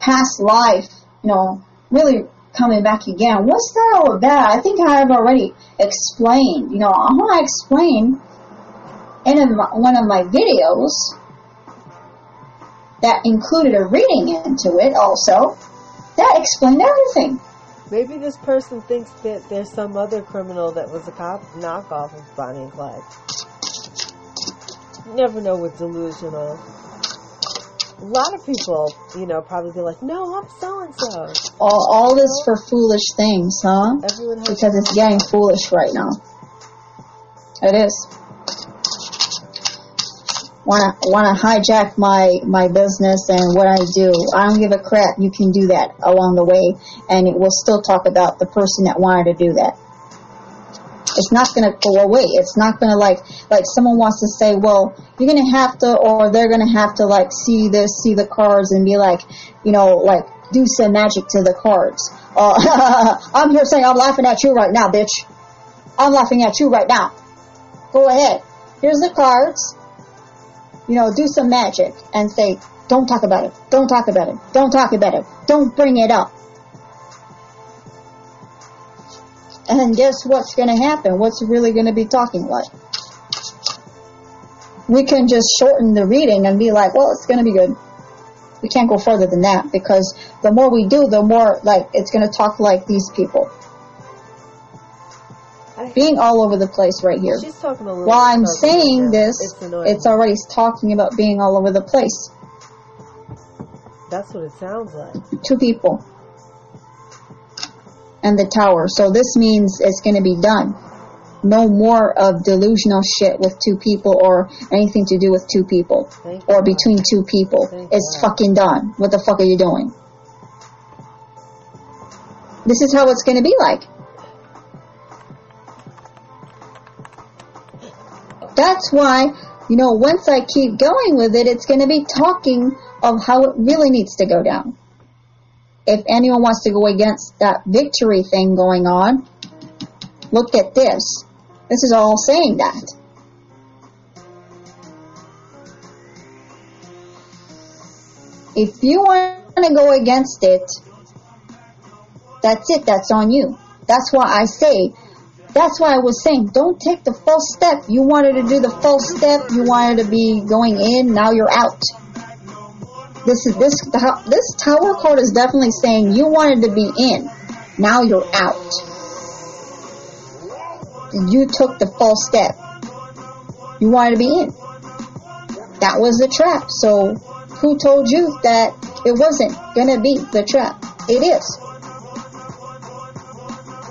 past life, you know, really coming back again. What's that all about? I think I have already explained. You know, I want to explain in one of my videos that included a reading into it also that explained everything. Maybe this person thinks that there's some other criminal that was a cop knockoff of Bonnie and Clyde. You never know with delusional. A lot of people, you know, probably be like, "No, I'm so and so." All, all this for foolish things, huh? Everyone has Because it's getting foolish right now. It is. Wanna wanna hijack my my business and what I do? I don't give a crap. You can do that along the way, and it will still talk about the person that wanted to do that. It's not gonna go away. It's not gonna like like someone wants to say, well, you're gonna have to, or they're gonna have to like see this, see the cards, and be like, you know, like do some magic to the cards. Uh, (laughs) I'm here saying I'm laughing at you right now, bitch. I'm laughing at you right now. Go ahead. Here's the cards. You know, do some magic and say, don't talk about it. Don't talk about it. Don't talk about it. Don't bring it up. And guess what's going to happen? What's really going to be talking like? We can just shorten the reading and be like, well, it's going to be good. We can't go further than that because the more we do, the more like it's going to talk like these people. I- Being all over the place right here. She's talking a little. While I'm saying this, it's it's already talking about being all over the place. That's what it sounds like. Two people. And the tower. So this means it's going to be done. No more of delusional shit with two people or anything to do with two people Thank or between two people. Thank It's God. fucking done. What the fuck are you doing? This is how it's going to be like. That's why, you know, once I keep going with it, it's going to be talking of how it really needs to go down. If anyone wants to go against that victory thing going on, look at this. This is all saying that. If you want to go against it, that's it. That's on you. That's why I say, that's why I was saying, don't take the false step. You wanted to do the false step. You wanted to be going in. Now you're out. This is this this tower card is definitely saying you wanted to be in. Now you're out. You took the false step. You wanted to be in. That was the trap. So who told you that it wasn't gonna be the trap? It is.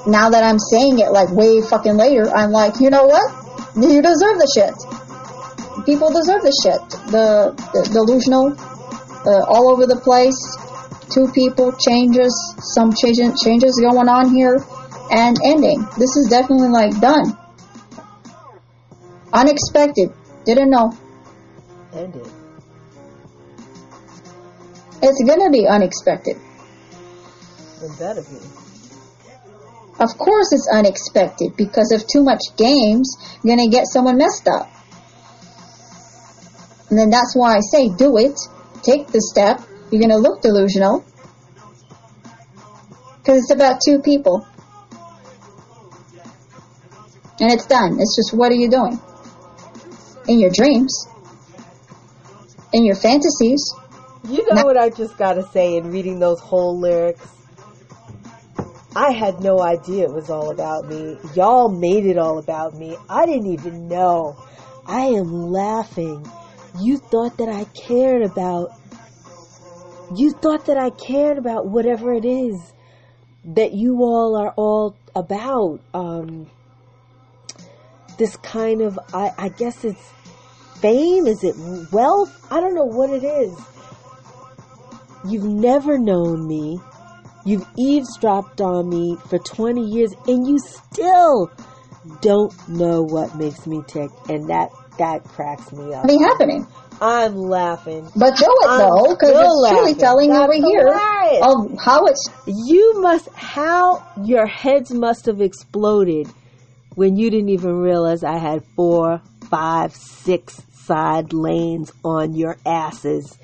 Now that I'm saying it like way fucking later, I'm like, you know what? You deserve the shit. People deserve the shit. The, the delusional, uh, all over the place. Two people, changes, some changes, changes going on here, and ending. This is definitely like done. Unexpected. Didn't know. Ended. It's gonna be unexpected. It better be. Of course it's unexpected because of too much games, you're gonna get someone messed up. And then that's why I say do it. Take the step. You're gonna look delusional. Because it's about two people. And it's done. It's just what are you doing? In your dreams. In your fantasies. You know Now- what I just gotta say in reading those whole lyrics? I had no idea it was all about me. Y'all made it all about me. I didn't even know. I am laughing. You thought that I cared about. You thought that I cared about whatever it is that you all are all about. Um, this kind of, I, I guess it's fame? Is it wealth? I don't know what it is. You've never known me. You've eavesdropped on me for 20 years and you still don't know what makes me tick. And that, that cracks me up. Be happening. I'm laughing. But do it I'm though, because it's truly telling That's over here hilarious. of how it's You must, how your heads must have exploded when you didn't even realize I had four, five, six side lanes on your asses.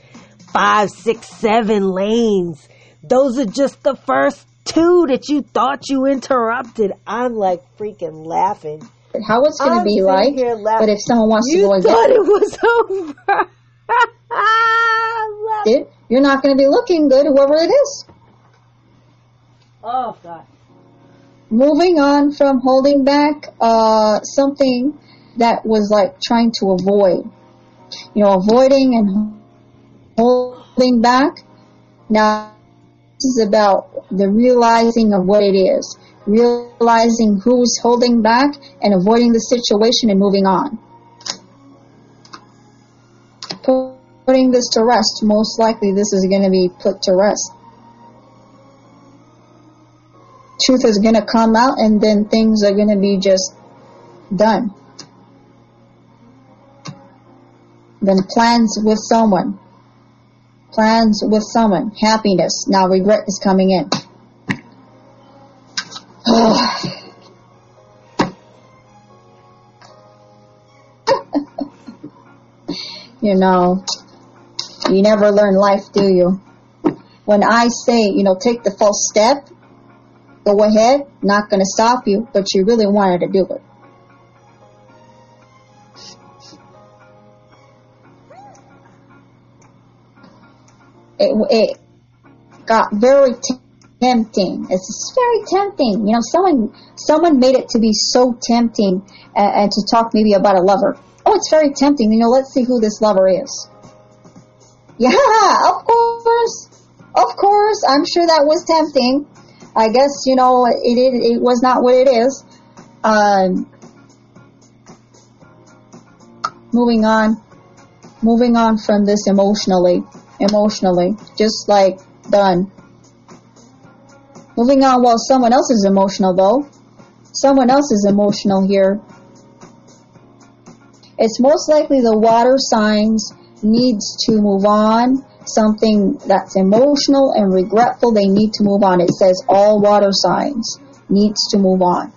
Five, six, seven lanes. Those are just the first two that you thought you interrupted. I'm like freaking laughing. How it's going to be like. But if someone wants to go and thought get it was over. (laughs) It, you're not going to be looking good, whoever it is. oh God. Moving on from holding back, uh, something that was like trying to avoid, you know, avoiding and holding back. Now, this is about the realizing of what it is, realizing who's holding back and avoiding the situation and moving on. Putting this to rest, most likely this is going to be put to rest. Truth is going to come out and then things are going to be just done. Then plans with someone. Plans with someone. Happiness. Now regret is coming in. You know, you never learn life, do you? When I say, you know, take the false step, go ahead, not going to stop you, but you really wanted to do it. It, it got very tempting. It's very tempting. You know, someone someone made it to be so tempting and, and to talk maybe about a lover. Oh, it's very tempting. You know, let's see who this lover is. Yeah, of course, of course. I'm sure that was tempting. I guess you know it. It, it was not what it is. Um, moving on, moving on from this emotionally, emotionally, just like done. Moving on while someone else is emotional though. Someone else is emotional here. It's most likely the water signs needs to move on. Something that's emotional and regretful, they need to move on. It says all water signs needs to move on.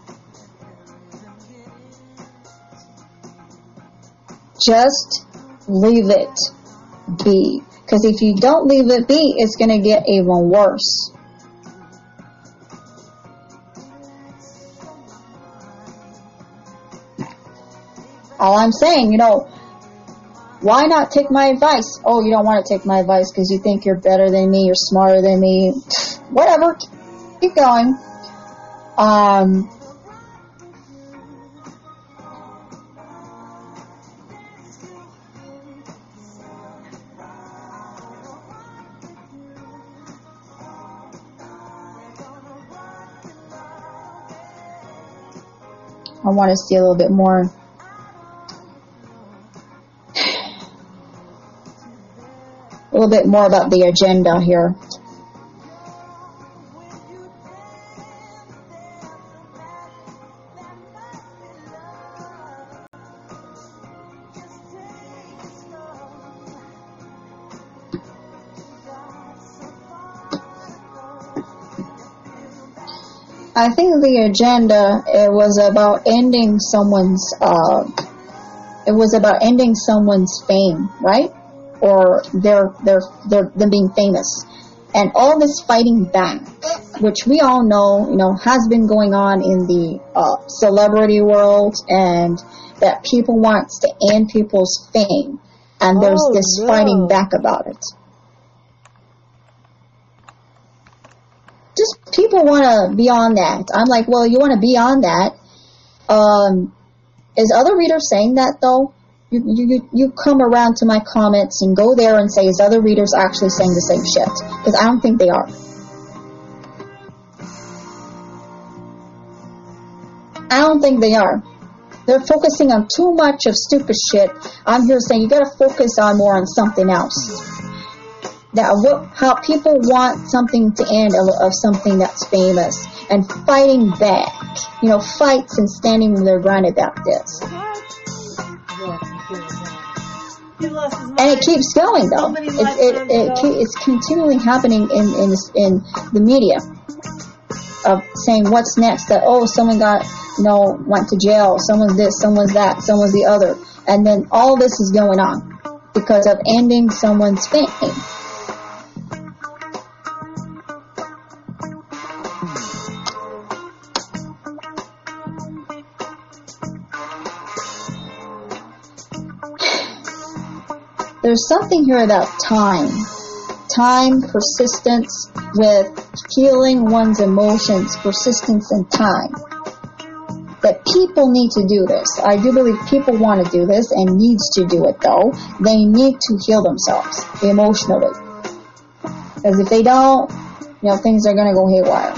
Just leave it be. Because if you don't leave it be, it's going to get even worse. All I'm saying, you know, why not take my advice? Oh, you don't want to take my advice because you think you're better than me, you're smarter than me. (sighs) Whatever. Keep going. Um, I want to see a little bit more. Little bit more about the agenda here. I think the agenda it was about ending someone's uh, it was about ending someone's fame, right? Or their their their them being famous. And all this fighting back, which we all know, you know, has been going on in the uh, celebrity world and that people wants to end people's fame. And there's Oh, this no. fighting back about it. just people want to be on that. I'm like, well, you want to be on that. Um, is other readers saying that though? You, you you come around to my comments and go there and say, is other readers actually saying the same shit? Because I don't think they are. I don't think they are. They're focusing on too much of stupid shit. I'm here saying you gotta focus on more on something else that what, how people want something to end of, of something that's famous and fighting back, you know, fights and standing their ground about this. And it keeps going though. Many It, it, it, it's continually happening in, in, in the media of saying what's next that, oh, someone got, you know, went to jail, someone's this, someone's that, someone's the other. And then all this is going on because of ending someone's fame. There's something here about time. Time, persistence with healing one's emotions, persistence and time. That people need to do this. I do believe people want to do this and needs to do it though. They need to heal themselves emotionally. Because if they don't, you know, things are gonna go haywire.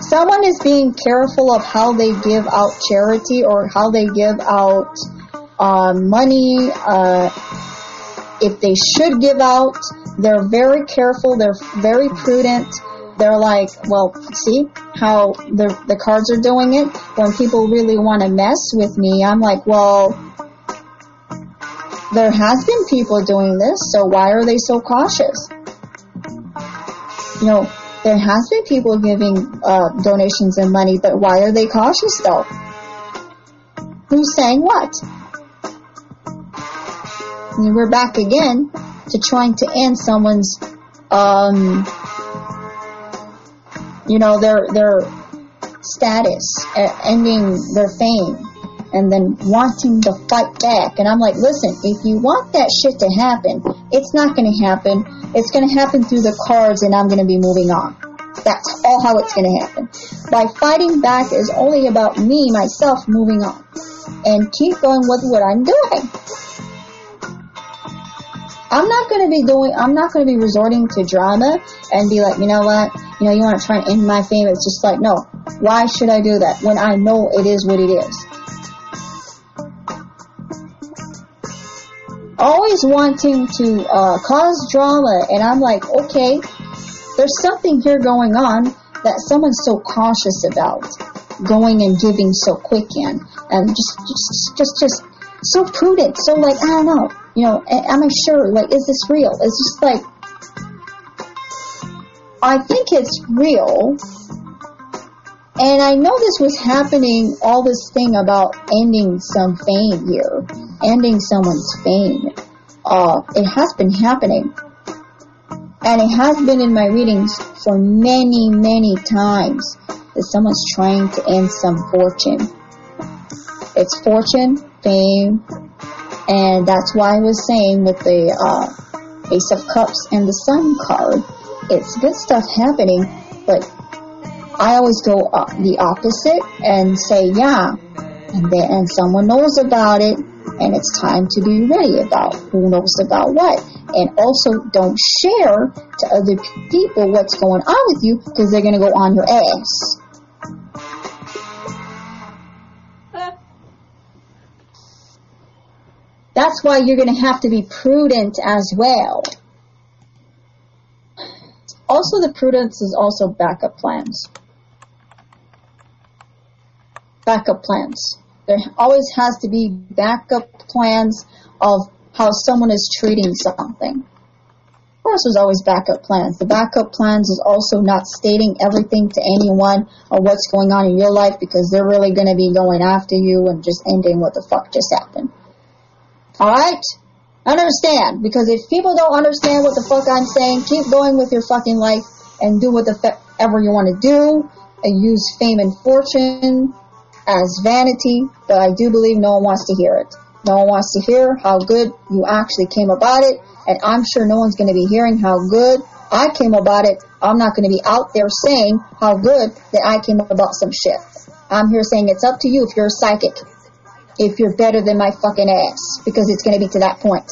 Someone is being careful of how they give out charity or how they give out uh, money, uh, if they should give out, they're very careful, they're very prudent. They're like, well, see how the, the cards are doing it? When people really want to mess with me, I'm like, well, there has been people doing this, so why are they so cautious? You know, there has been people giving uh, donations and money, but why are they cautious though? Who's saying what? And we're back again to trying to end someone's, um, you know, their their status, uh, ending their fame, and then wanting to fight back. And I'm like, listen, if you want that shit to happen, it's not going to happen. It's going to happen through the cards, and I'm going to be moving on. That's all how it's going to happen. By fighting back is only about me, myself, moving on. And keep going with what I'm doing. I'm not going to be doing, I'm not going to be resorting to drama and be like, you know what, you know, you want to try and end my fame. It's just like, no, why should I do that when I know it is what it is? Always wanting to uh, cause drama, and I'm like, okay, there's something here going on that someone's so cautious about going and giving so quick in, and just, just, just, just so prudent, so like, I don't know, you know, am I sure, like, is this real? It's just like, I think it's real, and I know this was happening, all this thing about ending some fame here, ending someone's fame. Uh, it has been happening. And it has been in my readings for many, many times that someone's trying to end some fortune. It's fortune, fame, and that's why I was saying with the uh, Ace of Cups and the Sun card, it's good stuff happening, but I always go the opposite and say, yeah, and then and someone knows about it, and it's time to be ready about who knows about what. And also don't share to other people what's going on with you because they're going to go on your ass. That's why you're going to have to be prudent as well. Also, the prudence is also backup plans. Backup plans. There always has to be backup plans of how someone is treating something. Of course, there's always backup plans. The backup plans is also not stating everything to anyone or what's going on in your life because they're really going to be going after you and just ending what the fuck just happened. Alright? Understand. Because if people don't understand what the fuck I'm saying, keep going with your fucking life and do whatever you want to do and use fame and fortune as vanity, but I do believe no one wants to hear it. No one wants to hear how good you actually came about it, and I'm sure no one's going to be hearing how good I came about it. I'm not going to be out there saying how good that I came about some shit. I'm here saying it's up to you if you're a psychic. If you're better than my fucking ass, because it's going to be to that point.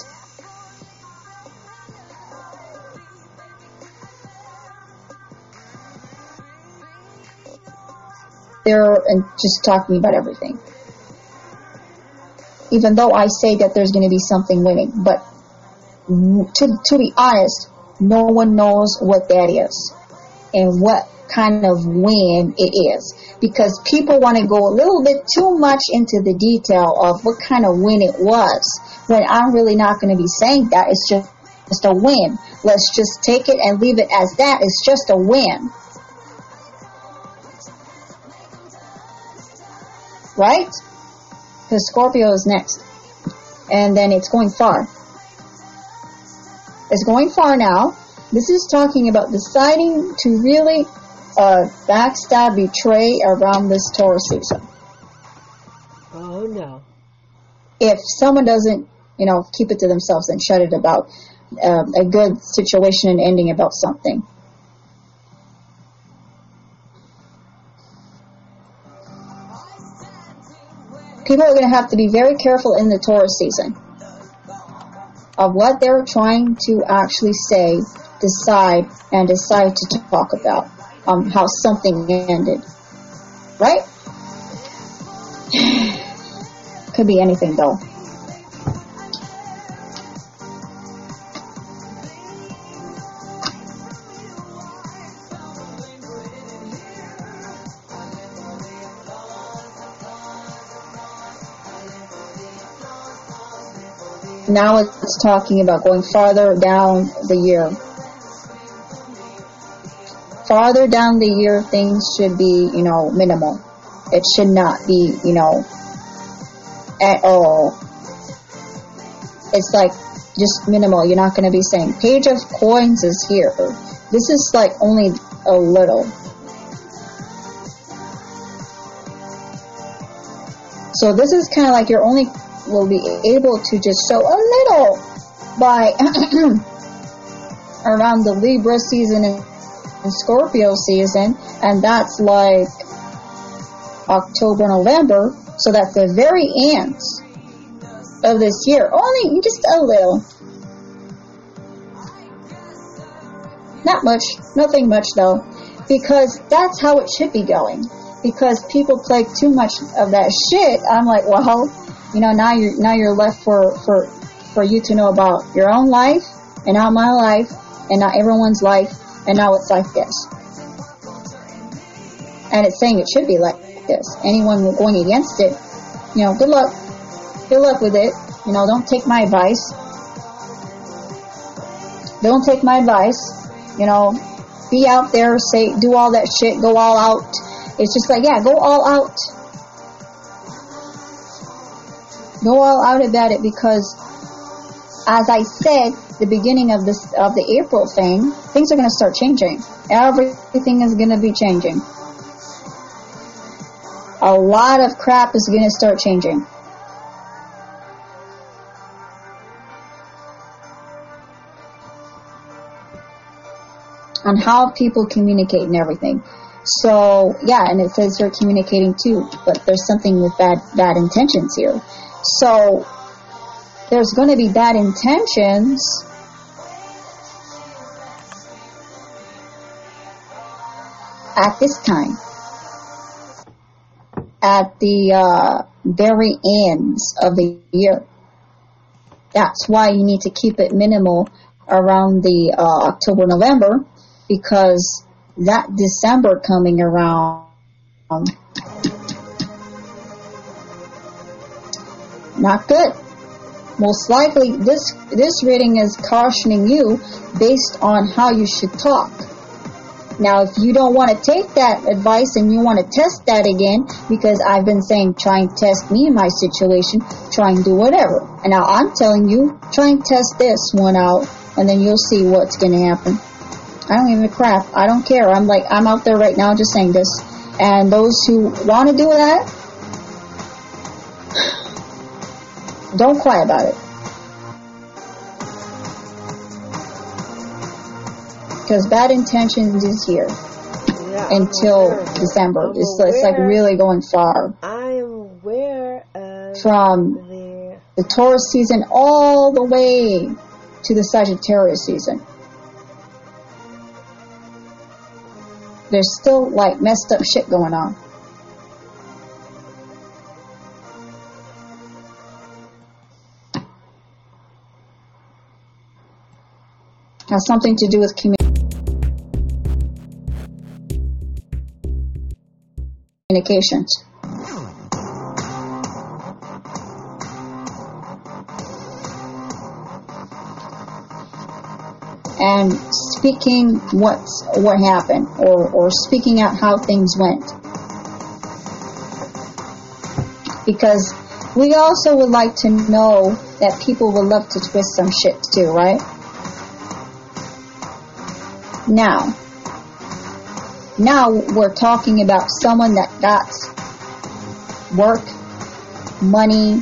They're just talking about everything even though I say that there's going to be something winning. But to, to be honest, no one knows what that is and what kind of win it is. Because people want to go a little bit too much into the detail of what kind of win it was when I'm really not going to be saying that. It's just, just a win. Let's just take it and leave it as that. It's just a win. Right? because Scorpio is next. And then it's going far. It's going far now. This is talking about deciding to really uh, backstab, betray around this Taurus season. Oh no. if someone doesn't, you know, keep it to themselves and shut it about uh, a good situation and ending about something. People are going to have to be very careful in the Taurus season of what they're trying to actually say, decide, and decide to talk about um, how something ended. Right? (sighs) Could be anything though. Now it's talking about going farther down the year. Farther down the year, things should be, you know, minimal. It should not be, you know, at all. It's like just minimal. You're not going to be saying, page of coins is here. This is like only a little. So this is kind of like you're only will be able to just show a little by (clears throat) around the Libra season Scorpio season, and that's like October, November. So that's the very end of this year. Only just a little. Not much, nothing much though, because that's how it should be going. Because people play too much of that shit, I'm like, well, you know, now you're now you're left for for for you to know about your own life and not my life and not everyone's life and now it's like this. And it's saying it should be like this. Anyone going against it, you know, good luck. Good luck with it. You know, don't take my advice. Don't take my advice. You know, be out there, say, do all that shit, go all out. It's just like, yeah, go all out go all out about it because as I said, the beginning of this of the April thing, things are going to start changing. Everything is going to be changing. A lot of crap is going to start changing. On how people communicate and everything. So yeah, and it says you're communicating too, but there's something with bad bad intentions here. So there's going to be bad intentions. At this time, at the uh, very ends of the year. That's why you need to keep it minimal around the uh, October, November, because that December coming around not good. Most likely, this, this reading is cautioning you based on how you should talk. Now, if you don't want to take that advice and you want to test that again, because I've been saying try and test me in my situation, try and do whatever. And now I'm telling you, try and test this one out, and then you'll see what's going to happen. I don't even crap. I don't care. I'm like, I'm out there right now just saying this. And those who want to do that, don't cry about it. Because bad intentions is here Yeah, until aware. December. I'm It's, it's like really going far. I am aware From the the Taurus season all the way to the Sagittarius season. There's still like messed up shit going on. Has something to do with communications. and speaking what's what happened or, or speaking out how things went. Because we also would like to know that people would love to twist some shit too, right? Now, now we're talking about someone that got work, money,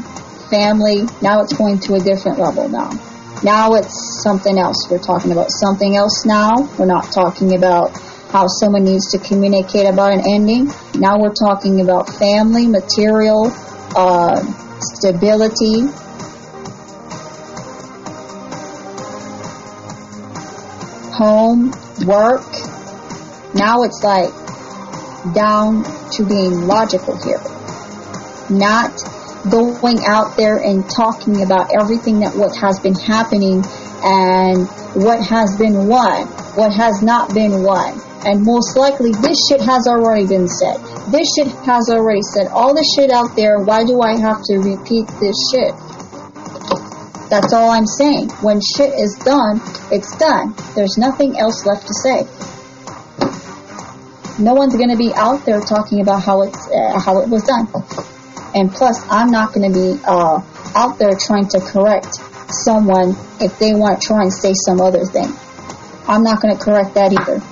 family. Now it's going to a different level now. Now it's something else. We're talking about something else now. We're not talking about how someone needs to communicate about an ending. Now we're talking about family, material, uh, stability, home, work. Now it's like down to being logical here. Not going out there and talking about everything that what has been happening and what has been won, what has not been won. And most likely this shit has already been said. This shit has already said all the shit out there. Why do I have to repeat this shit? That's all I'm saying. When shit is done, it's done. There's nothing else left to say. No one's going to be out there talking about how it's uh, how it was done. And plus, I'm not going to be uh, out there trying to correct someone if they want to try and say some other thing. I'm not going to correct that either.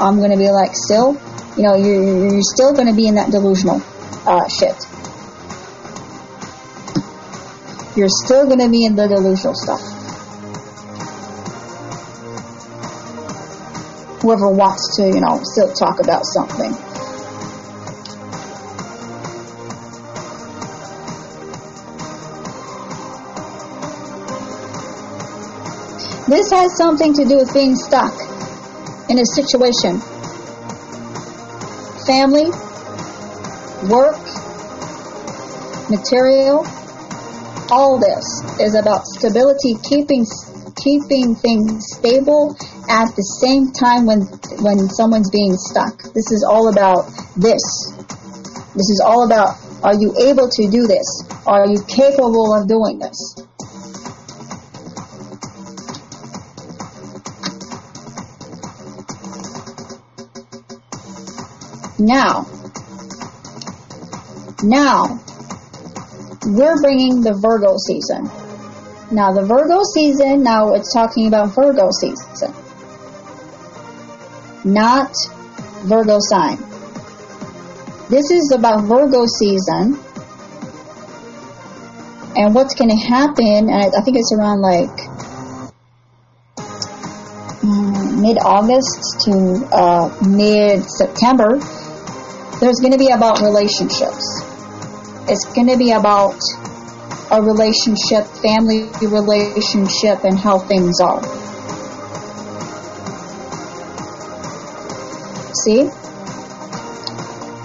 I'm going to be like, still, you know, you're, you're still going to be in that delusional uh, shit. You're still going to be in the delusional stuff. Whoever wants to, you know, still talk about something. This has something to do with being stuck in a situation. Family, work, material, all this is about stability, keeping keeping things stable at the same time when when someone's being stuck. This is all about this. This is all about are you able to do this? Are you capable of doing this? Now, now, we're bringing the Virgo season. Now, the Virgo season, now it's talking about Virgo season, not Virgo sign. This is about Virgo season and what's going to happen, and I think it's around like um, mid August to uh, mid September there's going to be about relationships. It's going to be about a relationship, family relationship, and how things are. See?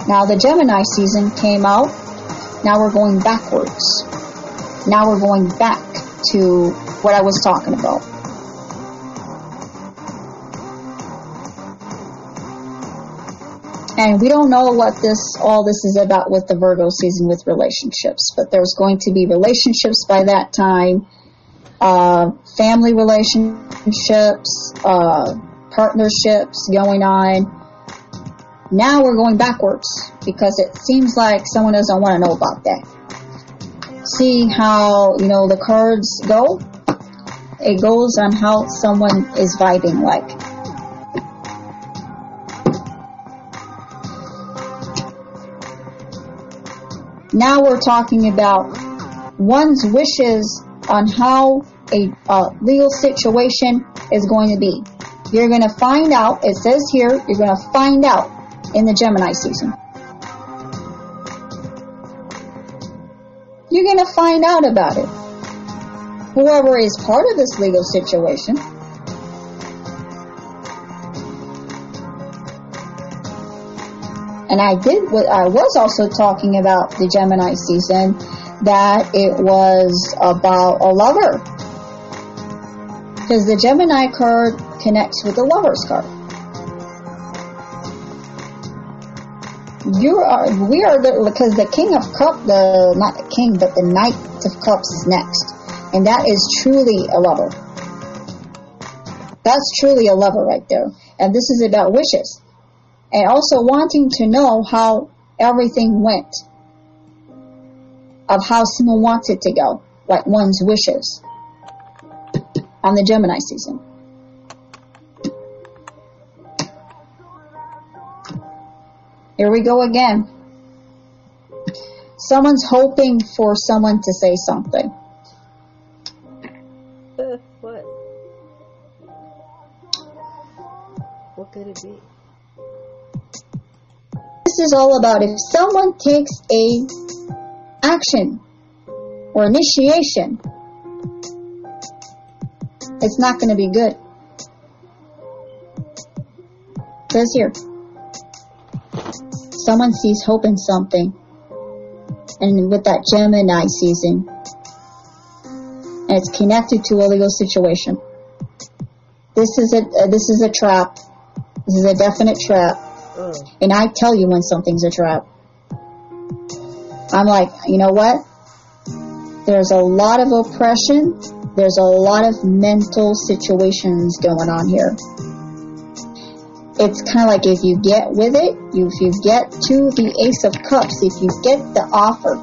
Now the Gemini season came out. Now we're going backwards. Now we're going back to what I was talking about. And we don't know what this all this is about with the Virgo season with relationships, but there's going to be relationships by that time, uh, family relationships, uh, partnerships going on. Now we're going backwards because it seems like someone doesn't want to know about that. See how you know the cards go? It goes on how someone is vibing like. Now we're talking about one's wishes on how a legal situation is going to be. You're going to find out, it says here, you're going to find out in the Gemini season. You're going to find out about it. Whoever is part of this legal situation And I did, I was also talking about the Gemini season that it was about a lover. Because the Gemini card connects with the lover's card. You are, we are the, because the King of Cups, the, not the King, but the Knight of Cups is next. And that is truly a lover. That's truly a lover right there. And this is about wishes and also wanting to know how everything went, of how someone wants it to go, like one's wishes on the Gemini season. Here we go again. Someone's hoping for someone to say something. Uh, what? What could it be? This is all about if someone takes a action or initiation, it's not going to be good. Says here, someone sees hope in something, and with that Gemini season, and it's connected to a legal situation. This is a uh, this is a trap. This is a definite trap, And I tell you when something's a trap. I'm like, you know what? There's a lot of oppression. There's a lot of mental situations going on here. It's kind of like if you get with it, if you get to the Ace of Cups, if you get the offer,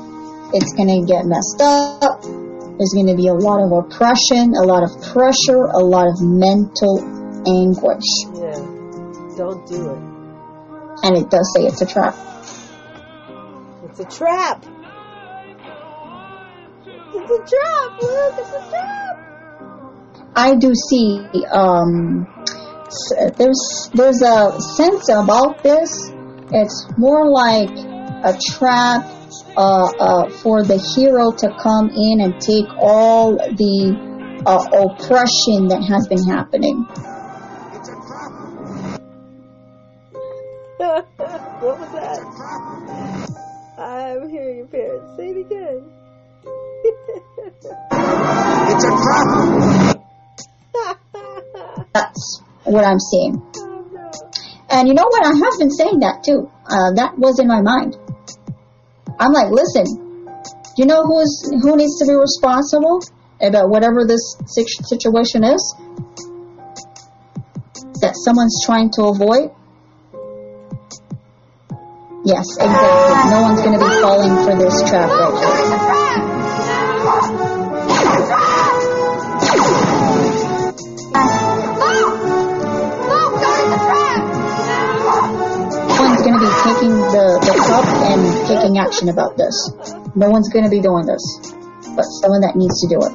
it's going to get messed up. There's going to be a lot of oppression, a lot of pressure, a lot of mental anguish. yeah. Don't do it. And it does say it's a trap. It's a trap. It's a trap. Look, it's a trap. I do see um, there's there's a sense about this. It's more like a trap uh, uh, for the hero to come in and take all the uh, oppression that has been happening. (laughs) what was that? I'm hearing your parents say it again. (laughs) It's a trap. (laughs) That's what I'm seeing. oh no. And you know what? I have been saying that too. Uh, that was in my mind. I'm like, listen, you know who's who needs to be responsible about whatever this situation is that someone's trying to avoid? Yes, exactly. No one's going to be falling for this now. No one's going to be taking the, the cup and taking action about this. No one's going to be doing this, but someone that needs to do it.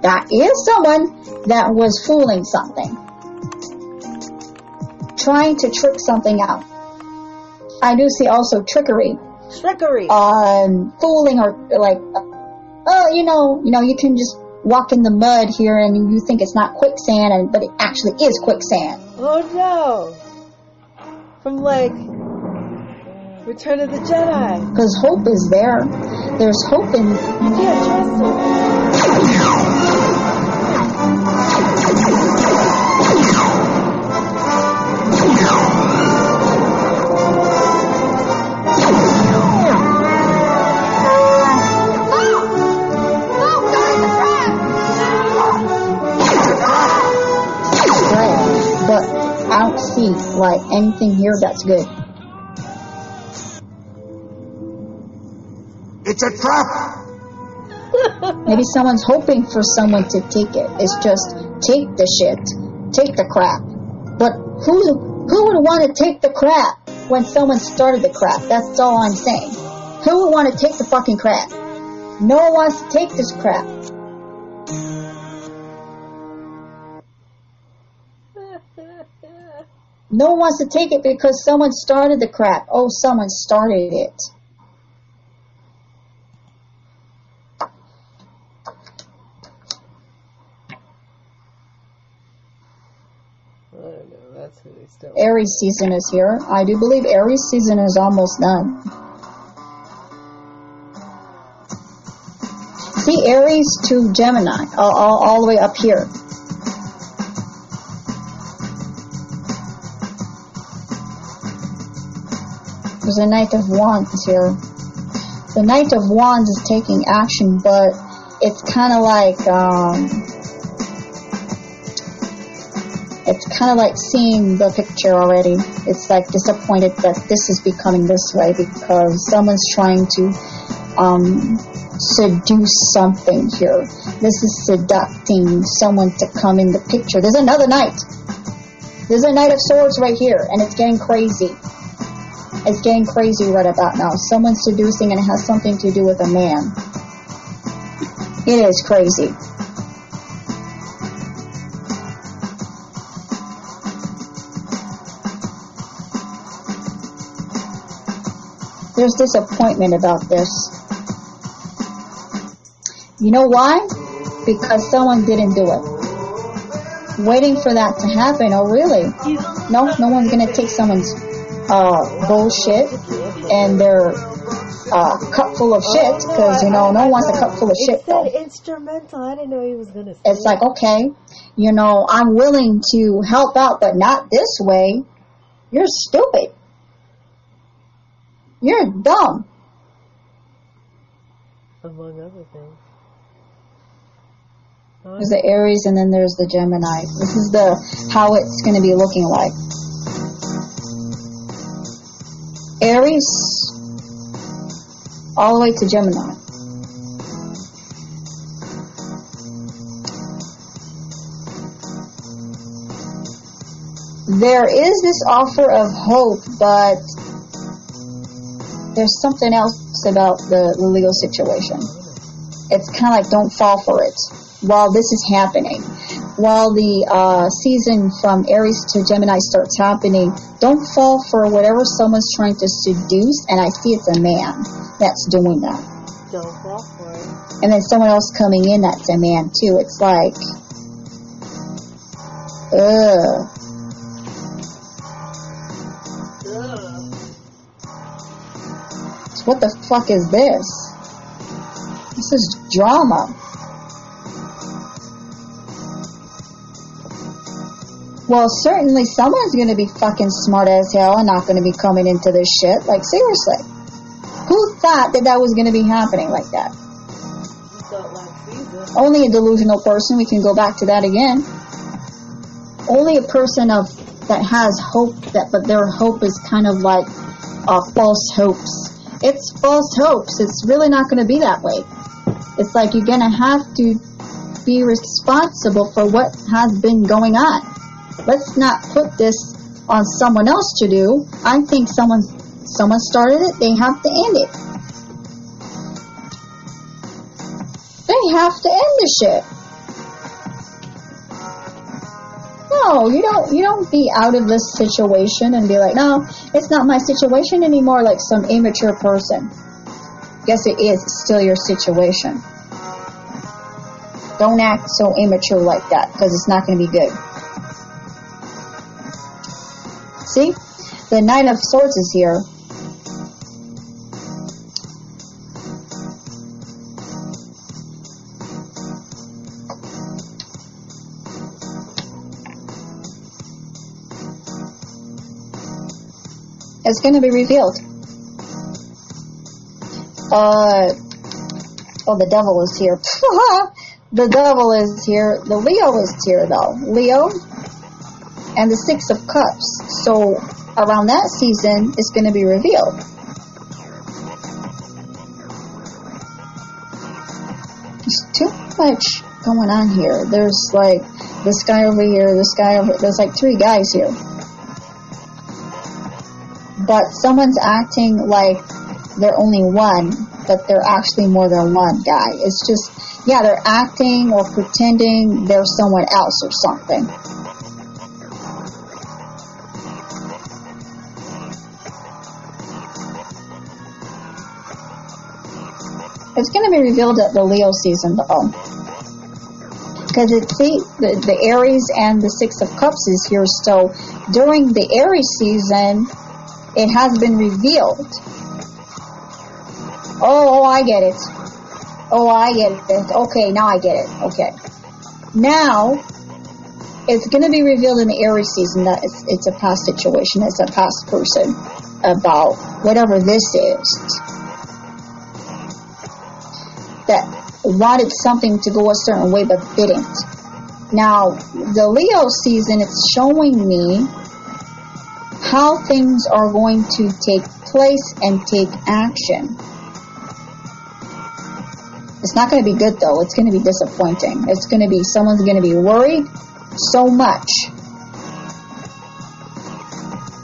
That is someone that was fooling something, trying to trick something out. I do see also trickery, Trickery. um, fooling or like, oh, you know, you know, you can just walk in the mud here and you think it's not quicksand, and but it actually is quicksand. Oh no. From like Return of the Jedi. Because hope is there. There's hope in You can't trust him. I don't see like anything here that's good. It's a trap. Maybe someone's hoping for someone to take it. It's just take the shit, take the crap. But who who would want to take the crap when someone started the crap? That's all I'm saying. Who would want to take the fucking crap? No one wants to take this crap. No one wants to take it because someone started the crap. Oh, someone started it. I know. That's who they still. Aries season is here. I do believe Aries season is almost done. See Aries to Gemini, all, all, all the way up here. There's a Knight of Wands here. The Knight of Wands is taking action, but it's kind of like, um, it's kind of like seeing the picture already. It's like disappointed that this is becoming this way because someone's trying to um, seduce something here. This is seducting someone to come in the picture. There's another knight. There's a knight of swords right here, and it's getting crazy. It's getting crazy right about now. Someone's seducing and it has something to do with a man. It is crazy. There's disappointment about this. You know why? Because someone didn't do it. Waiting for that to happen. Oh, really? No, no one's gonna take someone's uh, bullshit and their uh, cup full of shit because you know no one wants a cup full of shit It though. instrumental. I didn't know he was gonna. It's like okay, you know I'm willing to help out, but not this way. You're stupid. You're dumb. among other things. There's the Aries and then there's the Gemini. This is the how it's going to be looking like. Aries all the way to Gemini. There is this offer of hope, but there's something else about the, the Leo situation. It's kind of like don't fall for it while this is happening. While the uh, season from Aries to Gemini starts happening, don't fall for whatever someone's trying to seduce. And I see it's a man that's doing that. Don't fall for it. And then someone else coming in that's a man too. It's like, ugh. What the fuck is this? This is drama. Well, certainly someone's gonna be fucking smart as hell and not gonna be coming into this shit. Like, seriously. Who thought that that was gonna be happening like that? Only a delusional person. We can go back to that again. Only a person of that has hope that, but their hope is kind of like uh, false hopes. It's false hopes. It's really not going to be that way. It's like you're going to have to be responsible for what has been going on. Let's not put this on someone else to do. I think someone someone started it. They have to end it. They have to end the shit. No, you don't. You don't be out of this situation and be like, no, it's not my situation anymore. Like some immature person. Yes, it is. It's still your situation. Don't act so immature like that because it's not going to be good. See, the Nine of Swords is here. It's going to be revealed. Uh, oh, the devil is here. (laughs) the devil is here. The Leo is here, though. Leo and the Six of Cups. So around that season, it's going to be revealed. There's too much going on here. There's like this guy over here, this guy over. There's like three guys here but someone's acting like they're only one, but they're actually more than one guy. It's just, yeah, they're acting or pretending they're someone else or something. It's going to be revealed at the Leo season, though. Because it's see, the, the Aries and the Six of Cups is here, so during the Aries season, it has been revealed. Oh, oh, I get it. Oh, I get it. Okay, now I get it. Okay. Now, it's going to be revealed in the Aries season that it's, it's a past situation, it's a past person about whatever this is. That wanted something to go a certain way but didn't. Now, the Leo season, is showing me how things are going to take place and take action. It's not going to be good though. It's going to be disappointing. It's going to be, someone's going to be worried so much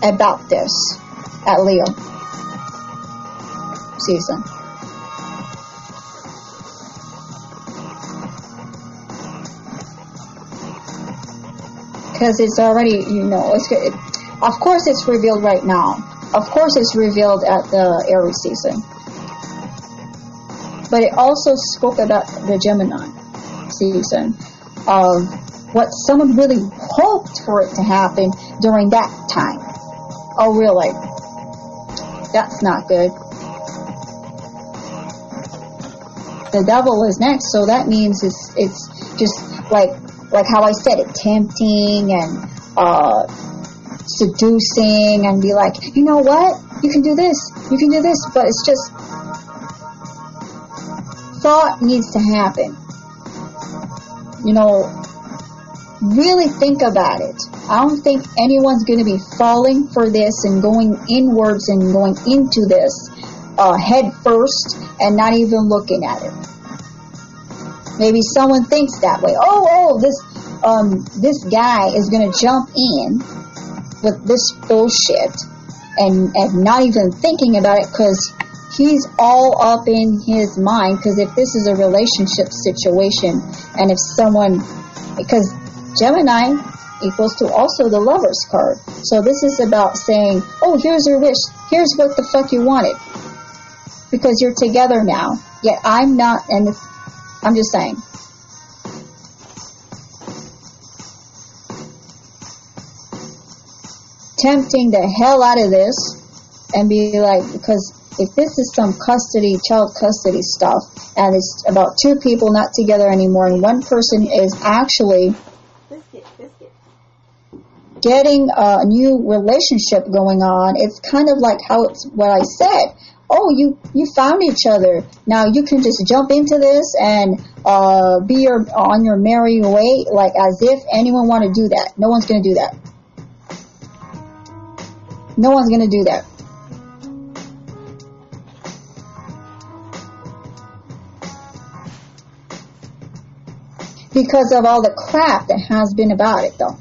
about this. at Leo season. Because it's already, you know, it's it, of course it's revealed right now. Of course it's revealed at the Aries season. But it also spoke about the Gemini season of what someone really hoped for it to happen during that time. Oh, really? That's not good. The devil is next, so that means it's it's just like like how I said it, tempting and uh, seducing, and be like, you know what, you can do this, you can do this, but it's just thought needs to happen. You know, really think about it. I don't think anyone's going to be falling for this and going inwards and going into this uh, head first and not even looking at it. Maybe someone thinks that way. Oh, oh, this um, this guy is to jump in with this bullshit and and not even thinking about it because he's all up in his mind. Because if this is a relationship situation and if someone because Gemini equals to also the lover's card. So this is about saying, oh, here's your wish. Here's what the fuck you wanted. Because you're together now. Yet I'm not, and I'm just saying. Tempting the hell out of this and be like, because if this is some custody, child custody stuff, and it's about two people not together anymore, and one person is actually Biscuit, biscuit. getting a new relationship going on, it's kind of like how it's what I said. Oh, you you found each other. Now you can just jump into this and uh, be your on your merry way, like as if anyone want to do that. No one's gonna do that. No one's gonna do that. Because of all the crap that has been about it, though.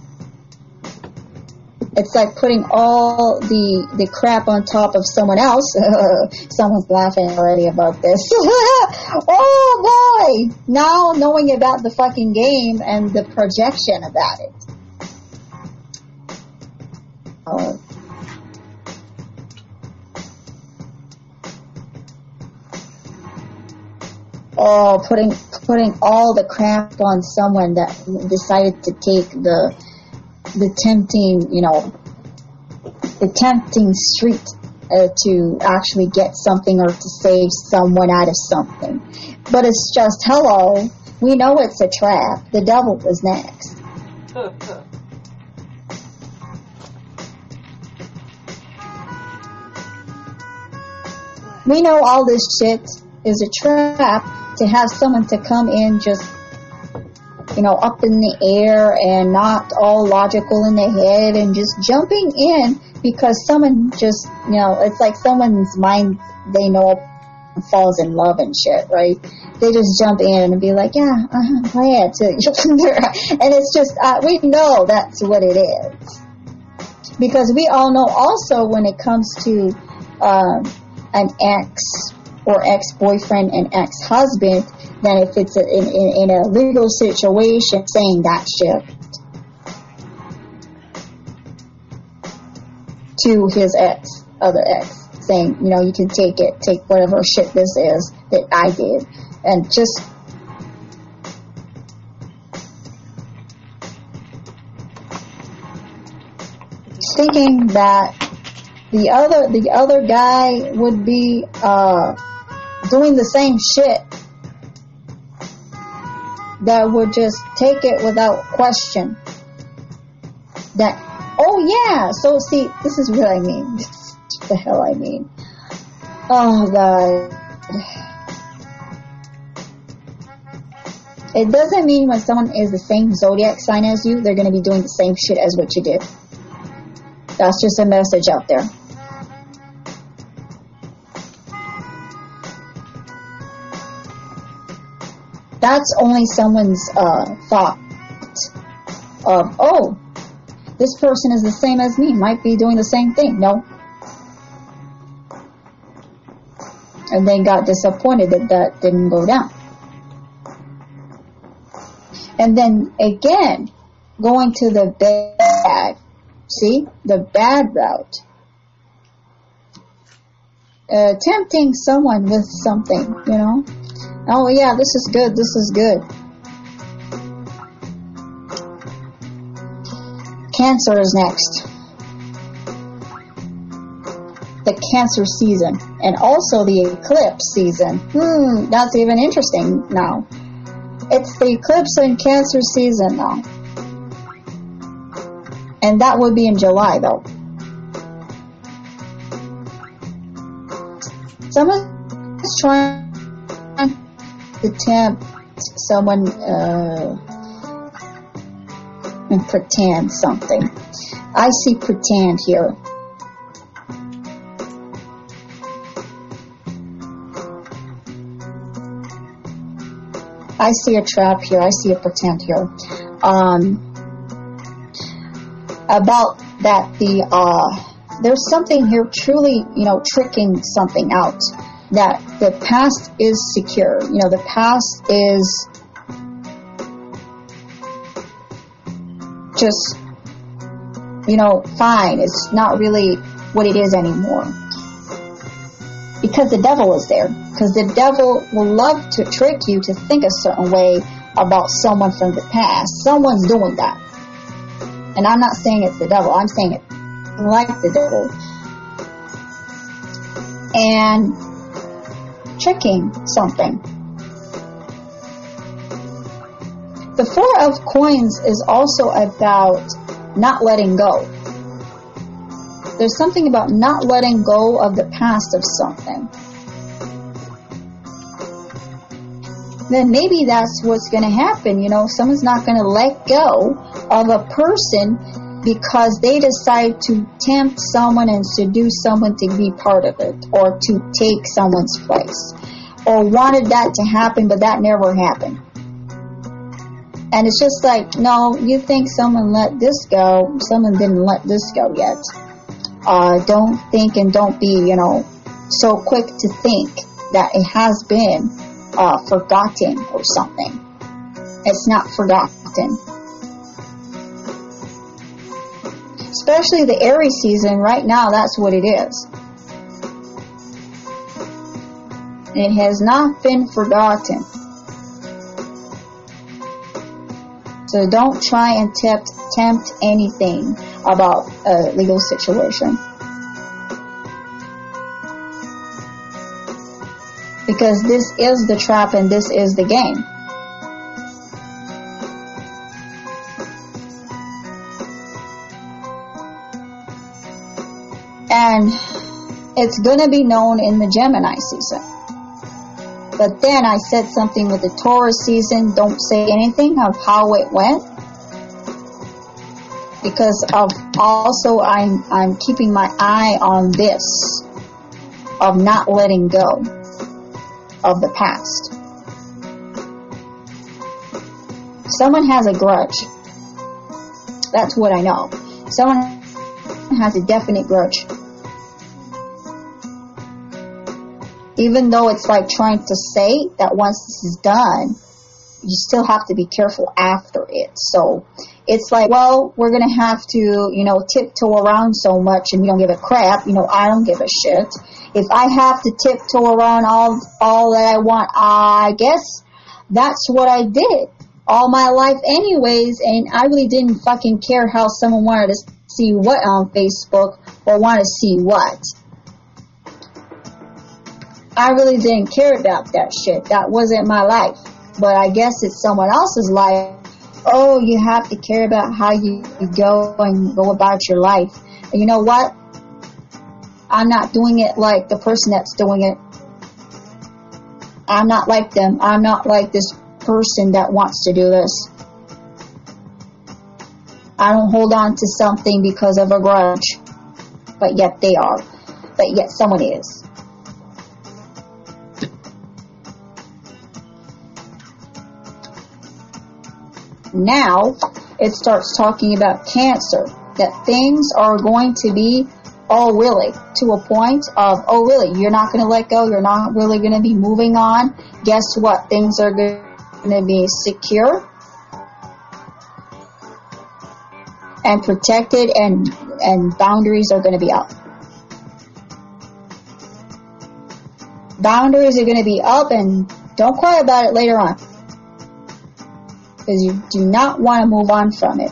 It's like putting all the the crap on top of someone else. (laughs) Someone's laughing already about this. (laughs) oh boy! Now knowing about the fucking game and the projection about it. Oh, putting putting all the crap on someone that decided to take the the tempting, you know, the tempting street uh, to actually get something or to save someone out of something. But it's just, hello, we know it's a trap. The devil is next. We know all this shit is a trap to have someone to come in just you know, up in the air and not all logical in the head and just jumping in because someone just, you know, it's like someone's mind they know falls in love and shit, right? They just jump in and be like, yeah, uh-huh, go ahead. (laughs) and it's just, uh, we know that's what it is. Because we all know also when it comes to um, an ex or ex-boyfriend and ex-husband, than if it's a, in, in, in a legal situation saying that shit to his ex, other ex, saying, you know, you can take it, take whatever shit this is that I did, and just thinking that the other the other guy would be uh, doing the same shit that would just take it without question. That, oh yeah, so see, this is what I mean. (laughs) The hell I mean. Oh god. It doesn't mean when someone is the same zodiac sign as you, they're going to be doing the same shit as what you did. That's just a message out there. That's only someone's uh, thought of, oh, this person is the same as me, might be doing the same thing. No. and then got disappointed that that didn't go down. And then again, going to the bad, see, the bad route. Uh, tempting someone with something, you know. Oh yeah, this is good, this is good. Cancer is next. The cancer season and also the eclipse season. Hmm, that's even interesting now. It's the eclipse and cancer season now. And that would be in July though. Someone's trying to tempt someone uh, and pretend something. I see pretend here. I see a trap here. I see a pretend here. Um, about that the uh, there's something here truly, you know, tricking something out. That the past is secure. You know, the past is just, you know, fine. It's not really what it is anymore. Because the devil is there. Because the devil will love to trick you to think a certain way about someone from the past. Someone's doing that. And I'm not saying it's the devil, I'm saying it like the devil. And tricking something. The Four of Coins is also about not letting go. There's something about not letting go of the past of something. Then maybe that's what's going to happen. You know, someone's not going to let go of a person because they decide to tempt someone and seduce someone to be part of it or to take someone's place or wanted that to happen but that never happened. And it's just like, no, you think someone let this go, someone didn't let this go yet. Uh, don't think and don't be, you know, so quick to think that it has been uh, forgotten or something. It's not forgotten. Especially the Aries season, right now, that's what it is. It has not been forgotten. So don't try and tempt, tempt anything about a legal situation. Because this is the trap and this is the game. And it's gonna be known in the Gemini season. But then I said something with the Taurus season, don't say anything of how it went. Because of also I'm I'm keeping my eye on this of not letting go of the past. Someone has a grudge. That's what I know. Someone has a definite grudge. Even though it's like trying to say that once this is done, you still have to be careful after it. So it's like, well, we're going to have to, you know, tiptoe around so much and you don't give a crap. You know, I don't give a shit. If I have to tiptoe around all, all that I want, I guess that's what I did all my life anyways. And I really didn't fucking care how someone wanted to see what on Facebook or want to see what. I really didn't care about that shit. That wasn't my life. But I guess it's someone else's life. Oh, you have to care about how you, go and go about your life. And you know what? I'm not doing it like the person that's doing it. I'm not like them. I'm not like this person that wants to do this. I don't hold on to something because of a grudge. But yet they are. But yet someone is. Now it starts talking about cancer, that things are going to be oh really, to a point of, oh really, you're not going to let go, you're not really going to be moving on, guess what, things are going to be secure and protected and, and boundaries are going to be up. Boundaries are going to be up and don't cry about it later on. Because you do not want to move on from it.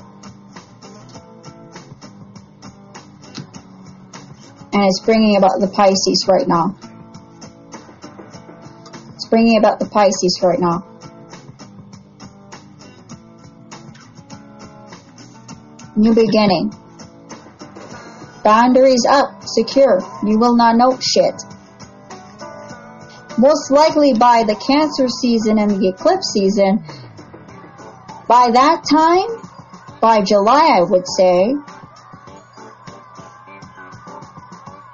and it's bringing about the Pisces right now. It's bringing about the Pisces right now. New beginning. Boundaries up, secure. You will not know shit. Most likely by the Cancer season and the eclipse season, by that time, by July I would say,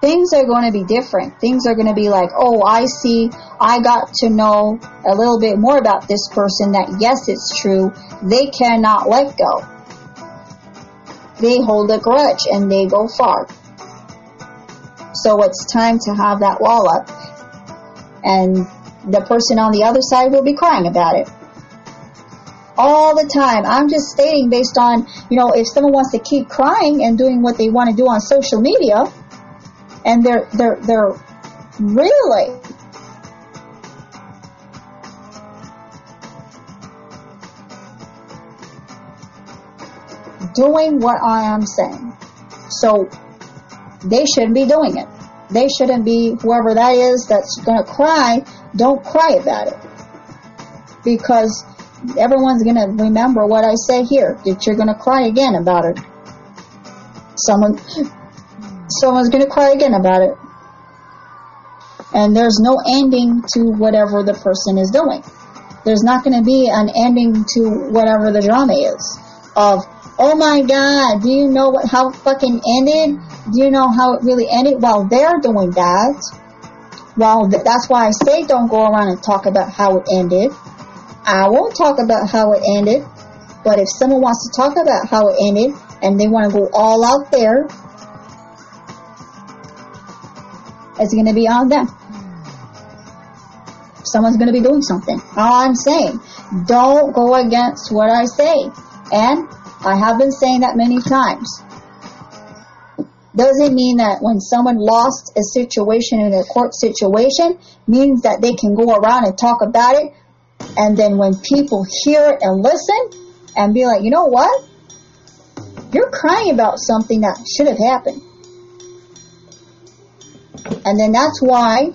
things are going to be different. Things are going to be like, oh, I see, I got to know a little bit more about this person that yes, it's true. They cannot let go. They hold a grudge and they go far. So it's time to have that wall up. And the person on the other side will be crying about it. All the time. I'm just stating based on, you know, if someone wants to keep crying and doing what they want to do on social media, and they're they're they're really doing what I am saying. So they shouldn't be doing it. They shouldn't be whoever that is that's going to cry. Don't cry about it because everyone's going to remember what I say here. That you're going to cry again about it. Someone someone's going to cry again about it. And there's no ending to whatever the person is doing. There's not going to be an ending to whatever the drama is. Of, oh my god, do you know what, how fucking ended? Do you know how it really ended? While they're doing that, well, th- that's why I say don't go around and talk about how it ended. I won't talk about how it ended, but if someone wants to talk about how it ended and they want to go all out there It's going to be on them. Someone's going to be doing something. All I'm saying, don't go against what I say. And I have been saying that many times. Doesn't mean that when someone lost a situation in a court situation, means that they can go around and talk about it. And then when people hear it and listen and be like, you know what? You're crying about something that should have happened. And then that's why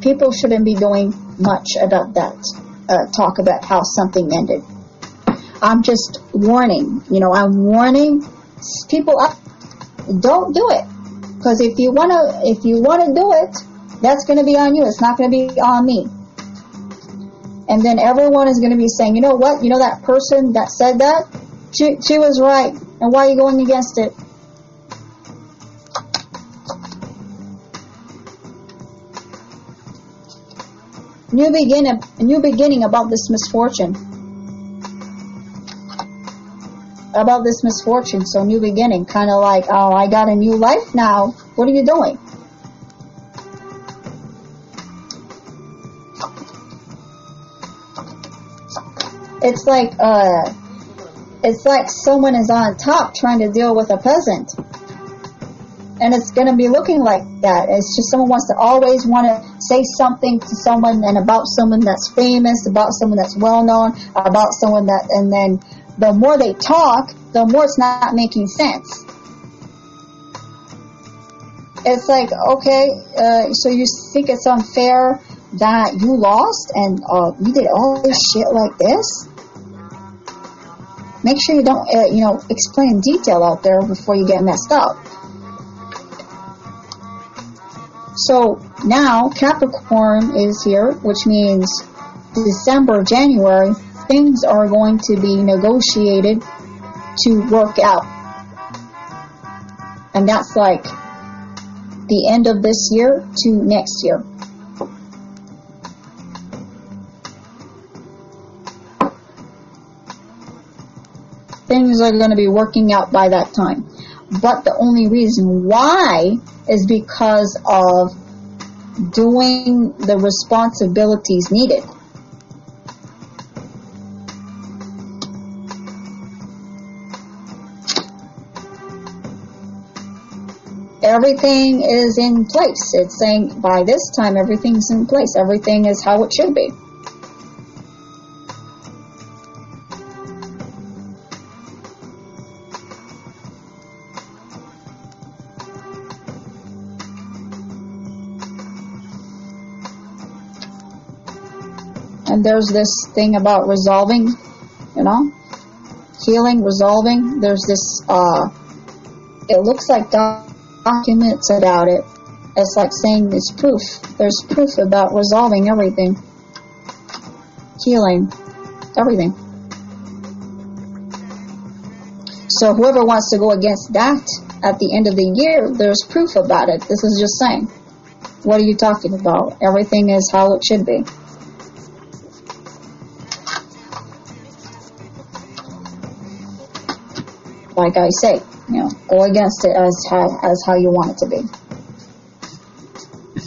people shouldn't be doing much about that, uh, talk about how something ended. I'm just warning, you know, I'm warning people up, don't do it. Because if you wanna, if you wanna do it, that's gonna be on you. It's not gonna be on me. And then everyone is gonna be saying, you know what, you know that person that said that? She, she was right. And why are you going against it? new beginning, a new beginning about this misfortune. About this misfortune, so new beginning, kind of like, oh, I got a new life now. What are you doing? It's like, uh, it's like someone is on top trying to deal with a peasant and it's going to be looking like that. It's just someone wants to always want to say something to someone and about someone that's famous, about someone that's well known, about someone that, and then the more they talk, the more it's not making sense. It's like, okay, uh, so you think it's unfair that you lost and uh, you did all this shit like this? Make sure you don't, uh, you know, explain detail out there before you get messed up. So now Capricorn is here, which means December, January, things are going to be negotiated to work out. And that's like the end of this year to next year. Things are going to be working out by that time. but the only reason why is because of doing the responsibilities needed. Everything is in place. It's saying by this time everything's in place. Everything is how it should be. And there's this thing about resolving, you know, healing, resolving. There's this, uh, it looks like documents about it. It's like saying there's proof. There's proof about resolving everything, healing, everything. So whoever wants to go against that at the end of the year, there's proof about it. This is just saying. What are you talking about? Everything is how it should be. Like I say, you know, go against it as how, as how you want it to be.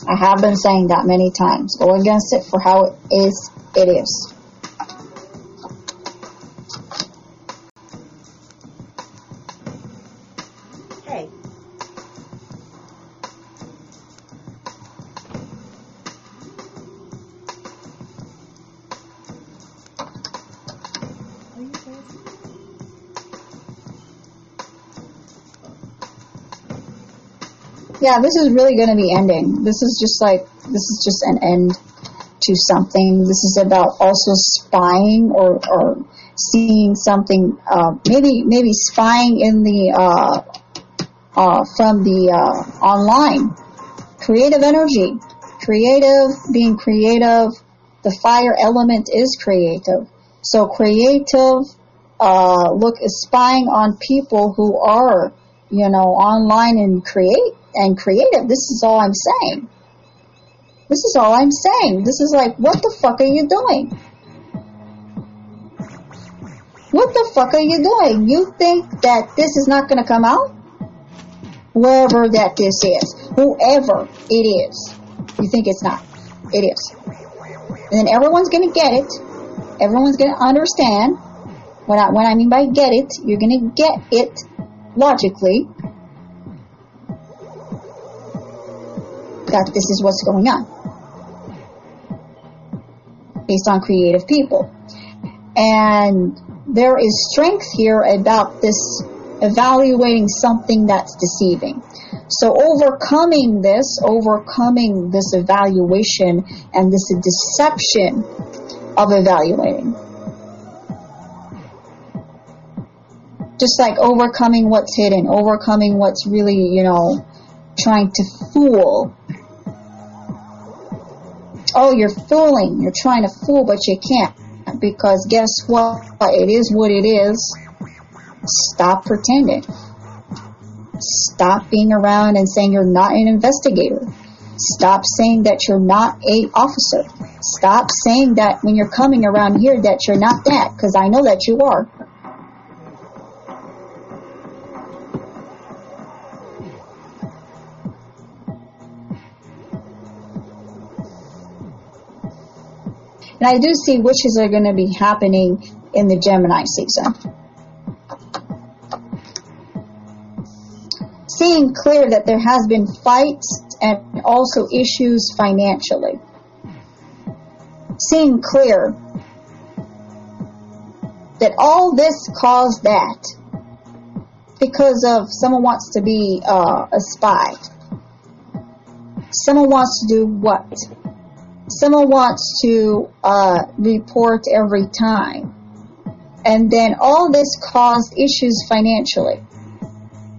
I have been saying that many times. Go against it for how it is, it is. Yeah, this is really going to be ending. This is just like, this is just an end to something. This is about also spying or, or seeing something, uh, maybe, maybe spying in the, uh, uh, from the, uh, online. Creative energy. Creative, being creative. The fire element is creative. So creative, uh, look, is spying on people who are, you know, online and create, and creative. This is all I'm saying. This is all I'm saying. This is like, what the fuck are you doing? What the fuck are you doing? You think that this is not going to come out? Wherever that this is. Whoever it is. You think it's not. It is. And then everyone's going to get it. Everyone's going to understand. What I, what I mean by get it, you're going to get it logically that this is what's going on based on creative people. And there is strength here about this evaluating something that's deceiving. So overcoming this, overcoming this evaluation and this deception of evaluating. Just like overcoming what's hidden, overcoming what's really, you know, trying to fool oh, you're fooling. You're trying to fool, but you can't. Because guess what? It is what it is. Stop pretending. Stop being around and saying you're not an investigator. Stop saying that you're not a officer. Stop saying that when you're coming around here that you're not that, because I know that you are. And I do see witches are going to be happening in the Gemini season. Seeing clear that there has been fights and also issues financially. Seeing clear that all this caused that because of someone wants to be uh, a spy. Someone wants to do what? Someone wants to uh, report every time. And then all this caused issues financially.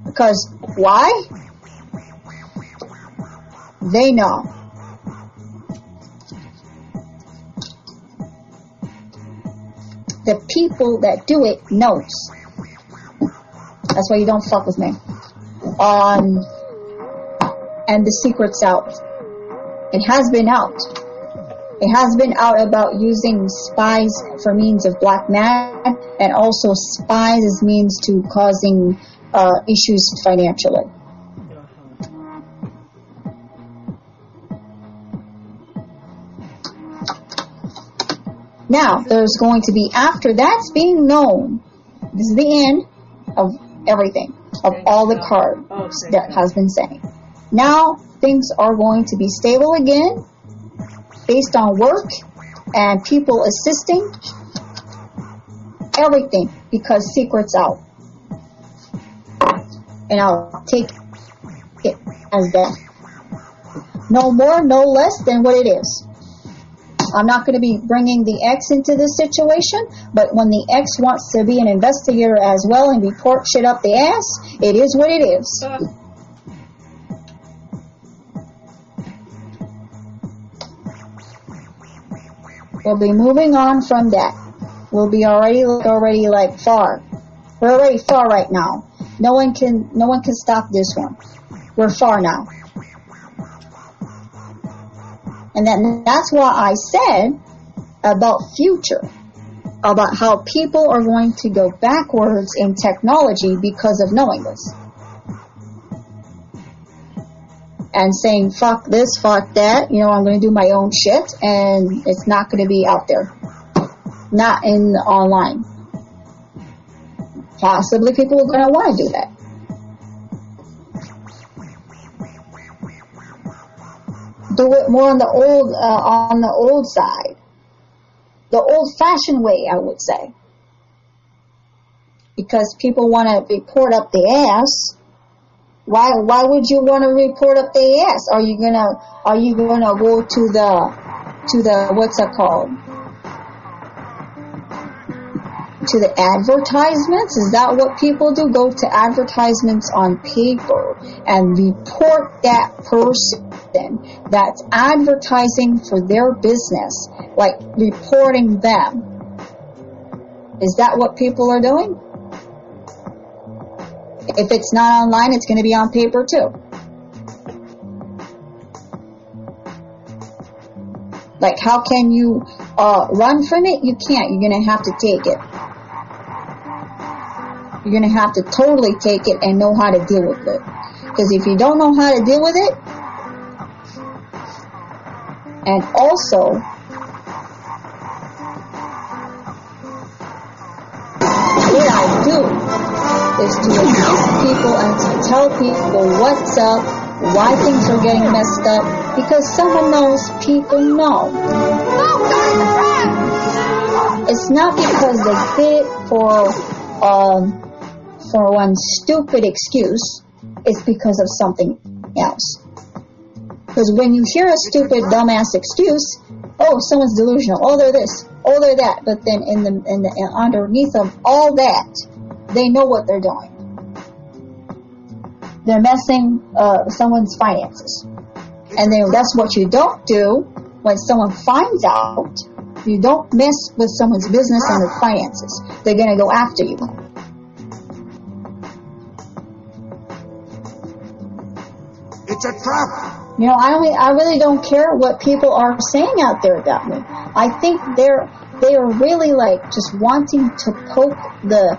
Because why? They know. The people that do it knows. That's why you don't fuck with me. Um, and the secret's out. It has been out. It has been out about using spies for means of black magic and also spies as means to causing uh, issues financially. Now, there's going to be, after that's being known, this is the end of everything, of all the cards that has been saying. Now, things are going to be stable again, based on work and people assisting, everything, because secret's out. And I'll take it as that. No more, no less than what it is. I'm not going to be bringing the X into this situation, but when the X wants to be an investigator as well and report shit up the ass, it is what it is. We'll be moving on from that. We'll be already already like far. We're already far right now. No one can no one can stop this one. We're far now. And then that's why I said about future, about how people are going to go backwards in technology because of knowing this. And saying, fuck this, fuck that, you know, I'm going to do my own shit, and it's not going to be out there. Not in online. Possibly people are going to want to do that. do it more on the old uh, on the old side, the old-fashioned way, I would say, because people want to be report up the ass. Why why would you want to report up the ass? Are you gonna are you gonna go to the to the what's it called? To the advertisements? Is that what people do? Go to advertisements on paper and report that person that's advertising for their business, like reporting them. Is that what people are doing? If it's not online, it's going to be on paper too. Like, how can you uh, run from it? You can't. You're going to have to take it. You're going to have to totally take it and know how to deal with it. Because if you don't know how to deal with it, and also what I do is to assist people and to tell people what's up, why things are getting messed up, because someone knows people know. It's not because they did for um, for one stupid excuse. It's because of something else. Because when you hear a stupid, dumbass excuse, oh, someone's delusional, oh, they're this, oh, they're that, but then in the, in the underneath of all that, they know what they're doing. They're messing uh, someone's finances, and then that's what you don't do when someone finds out. You don't mess with someone's business and their finances. They're gonna go after you. It's a trap! You know, I don't, I really don't care what people are saying out there about me. I think they're they are really like just wanting to poke the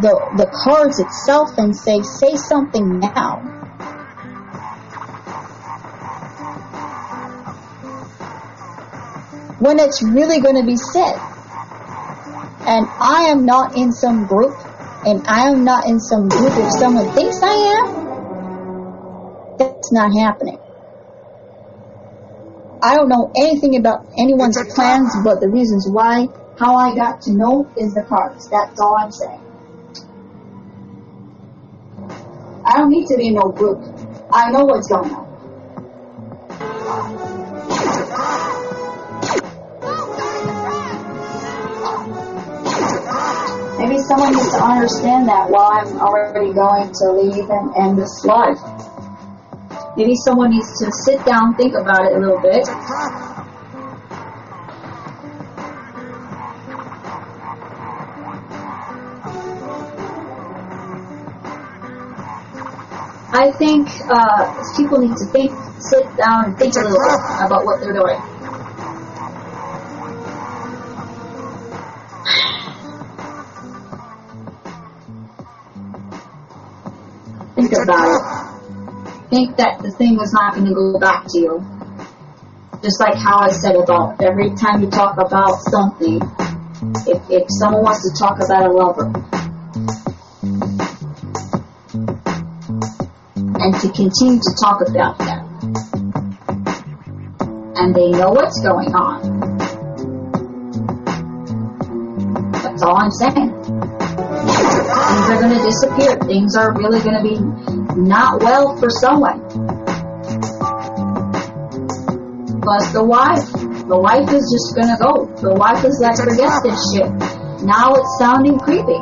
the the cards itself and say say something now. When it's really going to be said. And I am not in some group, and I am not in some group if someone thinks I am. That's not happening. I don't know anything about anyone's plans, but the reasons why, how I got to know is the cards. That's all I'm saying. I don't need to be in no group. I know what's going on. Maybe someone needs to understand that while I'm already going to leave and end this life. Maybe someone needs to sit down, think about it a little bit. I think uh, people need to think, sit down, and think a little bit about what they're doing. think about it. Think that the thing was not going to go back to you. Just like how I said about every time you talk about something, if, if someone wants to talk about a lover, and to continue to talk about them, and they know what's going on. That's all I'm saying. Things are going to disappear. Things are really going to be not well for someone. Plus the wife. The wife is just going to go. The wife is like, forget this shit. Now it's sounding creepy.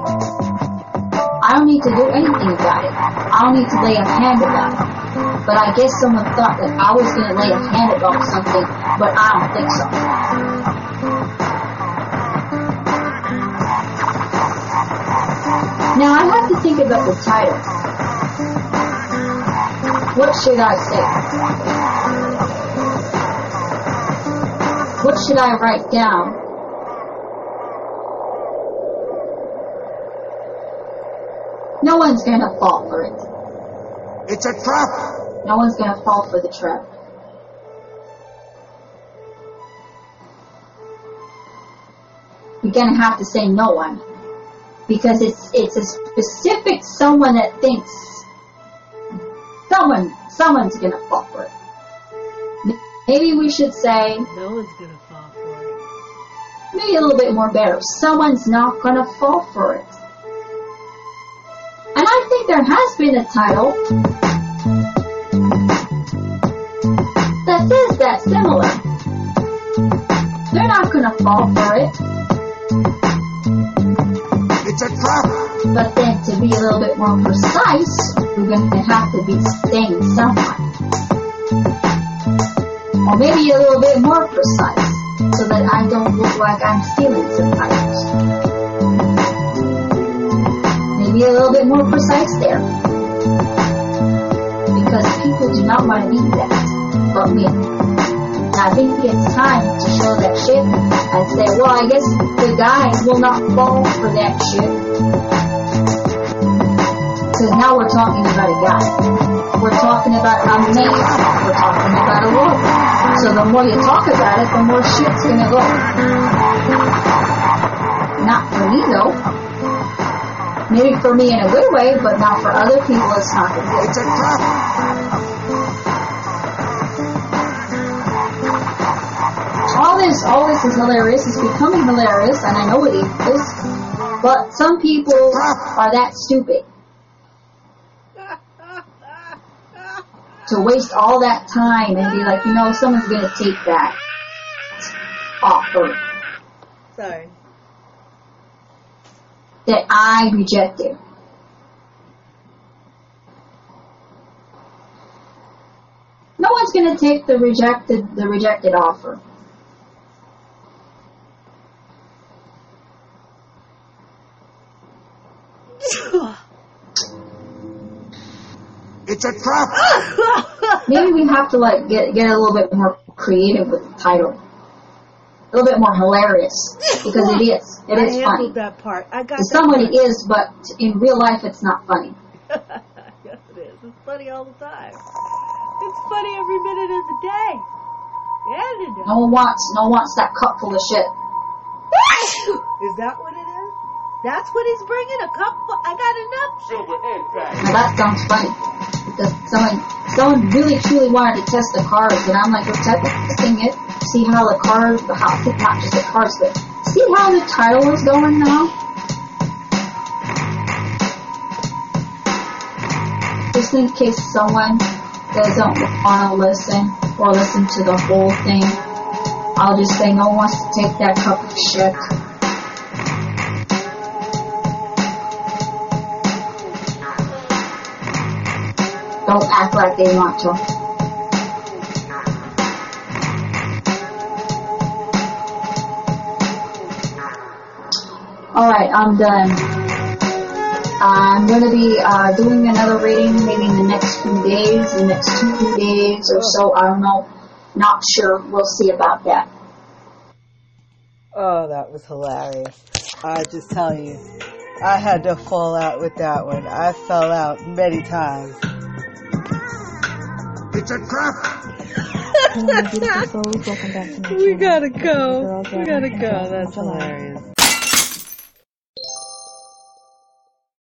I don't need to do anything about it. I don't need to lay a hand about it. But I guess someone thought that I was going to lay a hand about something, but I don't think so. Now I have to think about the title. What should I say? What should I write down? No one's gonna fall for it. It's a trap. No one's gonna fall for the trap. You're gonna have to say no one. Because it's it's a specific someone that thinks someone someone's gonna fall for it. Maybe we should say No one's gonna fall for it. maybe a little bit more better. Someone's not gonna fall for it. Think there has been a title that is that similar. They're not gonna fall for it, It's a trap. but then to be a little bit more precise, we're gonna have to be saying someone. Or maybe a little bit more precise, so that I don't look like I'm stealing subtitles. A little bit more precise there. Because people do not want to be that, but me. I think it's time to show that shit and say, well, I guess the guys will not fall for that shit. Because now we're talking about a guy. We're talking about a man. We're talking about a woman. So the more you talk about it, the more shit's gonna go. Not for me though. Maybe for me in a good way, but not for other people it's not good. It's a. All this, all this is hilarious. It's becoming hilarious, and I know it is. But some people are that stupid to waste all that time and be like, you know, someone's gonna take that offer Sorry. That I rejected. No one's gonna take the rejected the rejected offer. It's a trap. Maybe we have to like get get a little bit more creative with the title. A little bit more hilarious. Because it is. (laughs) It I is funny. handled that part. I got To that someone part. it is, but in real life it's not funny. (laughs) yes, it is. It's funny all the time. It's funny every minute of the day. Yeah, it is. No one wants no one wants that cup full of shit. (laughs) Is that what it is? That's what he's bringing? A cup? full- I got enough. Now that sounds funny. Because someone someone really truly wanted to test the cars and I'm like, we're testing it, see how the cars the how not just the cars, but see how the title is going now? Just in case someone doesn't want to listen or listen to the whole thing, I'll just say no one wants to take that cup of shit. Don't act like they want to. Alright, I'm done. I'm going to be uh, doing another reading maybe in the next few days, the next two days or so. I don't know. Not sure. We'll see about that. Oh, that was hilarious. I just tell you. I had to fall out with that one. I fell out many times. It's a trap. Hello, my beautiful souls. Welcome back to (laughs) my We gotta go. We gotta go. That's hilarious.